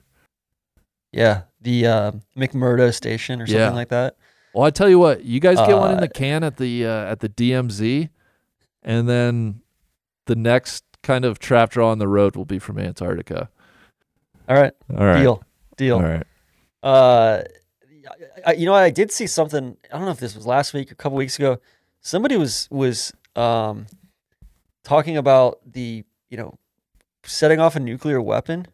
yeah, the uh, McMurdo station or something Yeah. like that. Well, I tell you what, you guys get one in Uh, the can at the uh, at the DMZ, and then the next kind of trap draw on the road will be from Antarctica. All right, All right, deal, deal. all right. Uh, I, you know, I did see something. I don't know if this was last week a couple weeks ago. Somebody was was um talking about the you know setting off a nuclear weapon.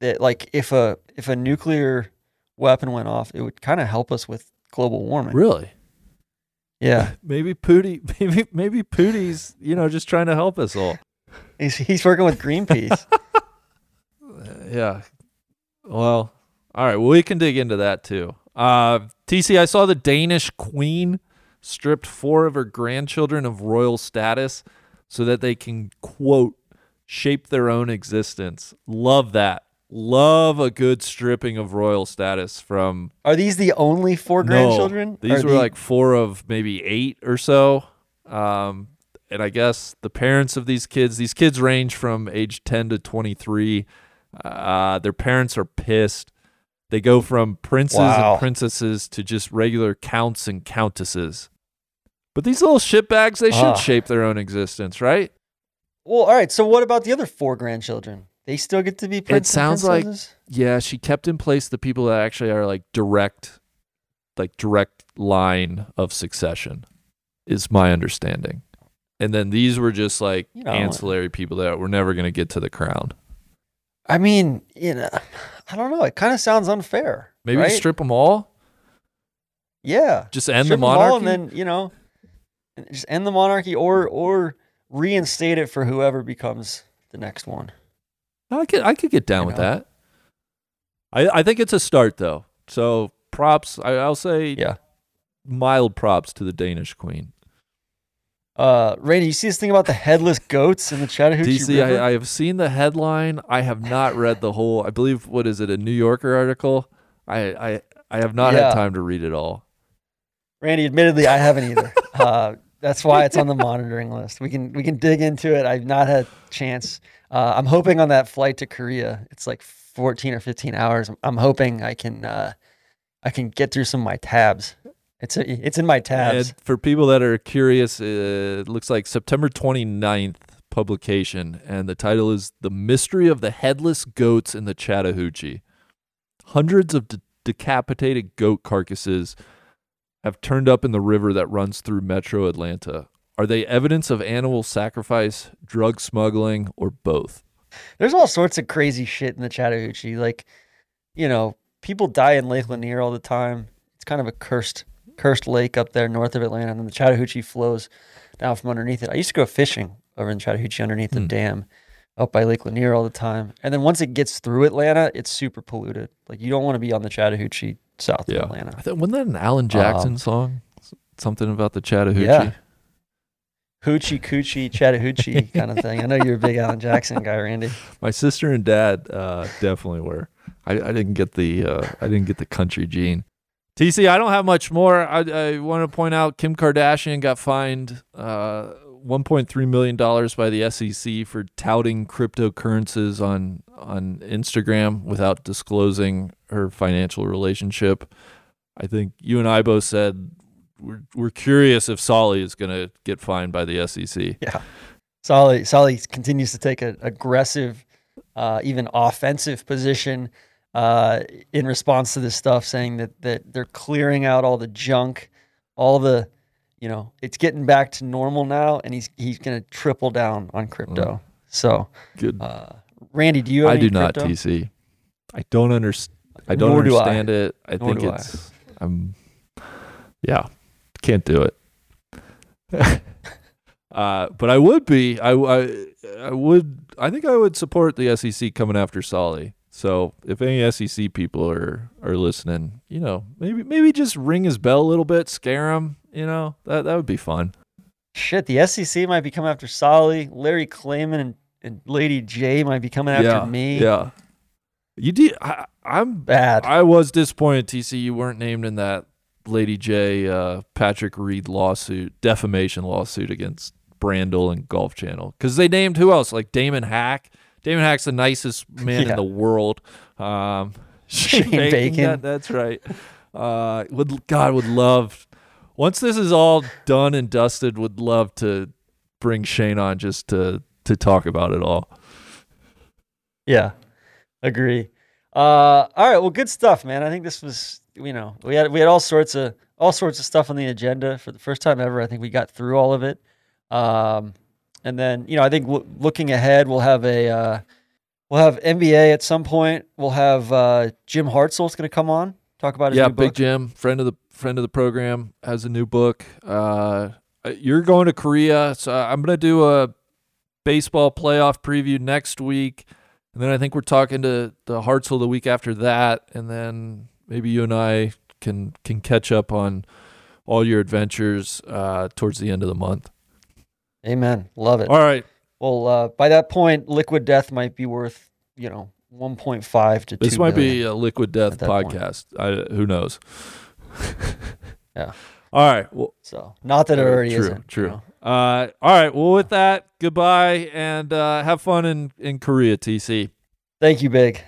That like if a if a nuclear weapon went off, it would kind of help us with global warming. Really? Yeah, [laughs] Maybe Pooty, [laughs] maybe maybe Pooty's, you know, just trying to help us all. he's he's working with Greenpeace. [laughs] Yeah. Well, all right. Well, we can dig into that too. Uh, TC, I saw the Danish queen stripped four of her grandchildren of royal status so that they can, quote, shape their own existence. Love that. Love a good stripping of royal status from Are these the only four No, grandchildren? These Are were the- like four of maybe eight or so. Um, and I guess the parents of these kids, these kids range from age 10 to 23. Uh, their parents are pissed. They go from princes Wow. and princesses to just regular counts and countesses. But these little shitbags, they should Ah. shape their own existence, right? well, all right. So what about the other four grandchildren? They still get to be prince and sounds like- princesses? Yeah, she kept in place the people that actually are like direct, like direct line of succession, is my understanding. And then these were just like You know, ancillary people that were never going to get to the crown. I mean, you know, I don't know. It kind of sounds unfair. Maybe right? strip them all, Yeah. just end Strip the monarchy. and then you know, just end the monarchy or or reinstate it for whoever becomes the next one. I could I could get down You with know? that. I I think it's a start though. So props. I, I'll say Yeah. mild props to the Danish queen. Uh, Randy, you see this thing about the headless goats in the Chattahoochee DC, River? I, I have seen the headline. I have not read the whole. I believe what is it, a New Yorker article? I I, I have not Yeah. had time to read it all. Randy, admittedly, I haven't either. [laughs] uh, that's why it's on the monitoring list. We can we can dig into it. I've not had a chance. Uh, I'm hoping on that flight to Korea. It's like 14 or 15 hours. I'm, I'm hoping I can uh, I can get through some of my tabs. It's a, it's in my tabs. And for people that are curious, uh, it looks like September 29th publication, and the title is "The Mystery of the Headless Goats in the Chattahoochee." Hundreds of de- decapitated goat carcasses have turned up in the river that runs through Metro Atlanta. Are they evidence of animal sacrifice, drug smuggling, or both? There's all sorts of crazy shit in the Chattahoochee. Like, you know, people die in Lake Lanier all the time. It's kind of a cursed, cursed lake up there north of Atlanta, and then the Chattahoochee flows down from underneath it. I used to go fishing over in Chattahoochee underneath the Hmm. dam up by Lake Lanier all the time. And then once it gets through Atlanta, it's super polluted. Like, you don't want to be on the Chattahoochee south Yeah. of Atlanta. I think wasn't that an Alan Jackson Um, song? Something about the Chattahoochee. Yeah. Hoochie coochie Chattahoochee [laughs] kind of thing. I know you're a big Alan Jackson guy, Randy. My sister and dad uh, definitely were. I, I didn't get the uh, I didn't get the country gene. TC, I don't have much more. I, I want to point out Kim Kardashian got fined uh, 1.3 million dollars by the SEC for touting cryptocurrencies on on Instagram without disclosing her financial relationship. I think you and I both said we're we're curious if Soly is going to get fined by the SEC. Soly Soly continues to take an aggressive, uh, even offensive position uh, in response to this stuff, saying that that they're clearing out all the junk, all the, you know, it's getting back to normal now, and he's he's going to triple down on crypto. So, Good. uh, Randy, do you? Have I any do not, crypto? TC. I don't understand. I don't Nor do I. understand it. I Nor think do I. it's. I'm. Yeah, can't do it. [laughs] uh, but I would be. I, I. I would. I think I would support the SEC coming after Soly. So if any SEC people are are listening, you know, maybe maybe just ring his bell a little bit, scare him. You know, that that would be fun. Shit, the SEC might be coming after Soly. Larry Klayman and, and Lady J might be coming after yeah, me. Yeah. You did. I, I'm Bad. I was disappointed, TC, you weren't named in that Lady J uh, Patrick Reed lawsuit, defamation lawsuit against Brandel and Golf Channel. Because they named who else? Like Damon Hack. Damon Hack's the nicest [laughs] man Yeah. in the world. Um, [laughs] Shane Bacon. that- that's right. Uh, would God would love once this is all done and dusted. Would love to bring Shane on just to to talk about it all. Yeah, agree. Uh, all right, well, good stuff, man. I think this was, you know, we had we had all sorts of all sorts of stuff on the agenda for the first time ever. I think we got through all of it. Um, and then, you know, I think w- looking ahead, we'll have a uh, we'll have NBA at some point. We'll have uh, Jim Hartzell's going to come on talk about his yeah, Big. Jim, friend of the friend of the program, has a new book. Uh, you're going to Korea, so I'm gonna do a baseball playoff preview next week, and then I think we're talking to the Hartzell the week after that, and then maybe you and I can can catch up on all your adventures uh, towards the end of the month. Amen. Love it. All right, Well, uh, by that point, Liquid Death might be worth, you know, 1.5 to 2 this might be a Liquid Death at that point. podcast. I, who knows? [laughs] Yeah. All right. Well, So, not that it already true, isn't. you True. know. Uh, all right. Well, with that, goodbye and uh, have fun in, in Korea, TC. Thank you, Big.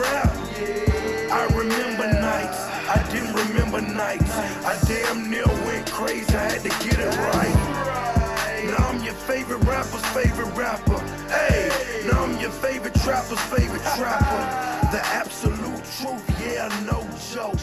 Strap. I remember nights, I didn't remember nights. I damn near went crazy, I had to get it right. Now I'm your favorite rapper's favorite rapper. Hey, now I'm your favorite trapper's favorite trapper. The absolute truth, yeah, no joke.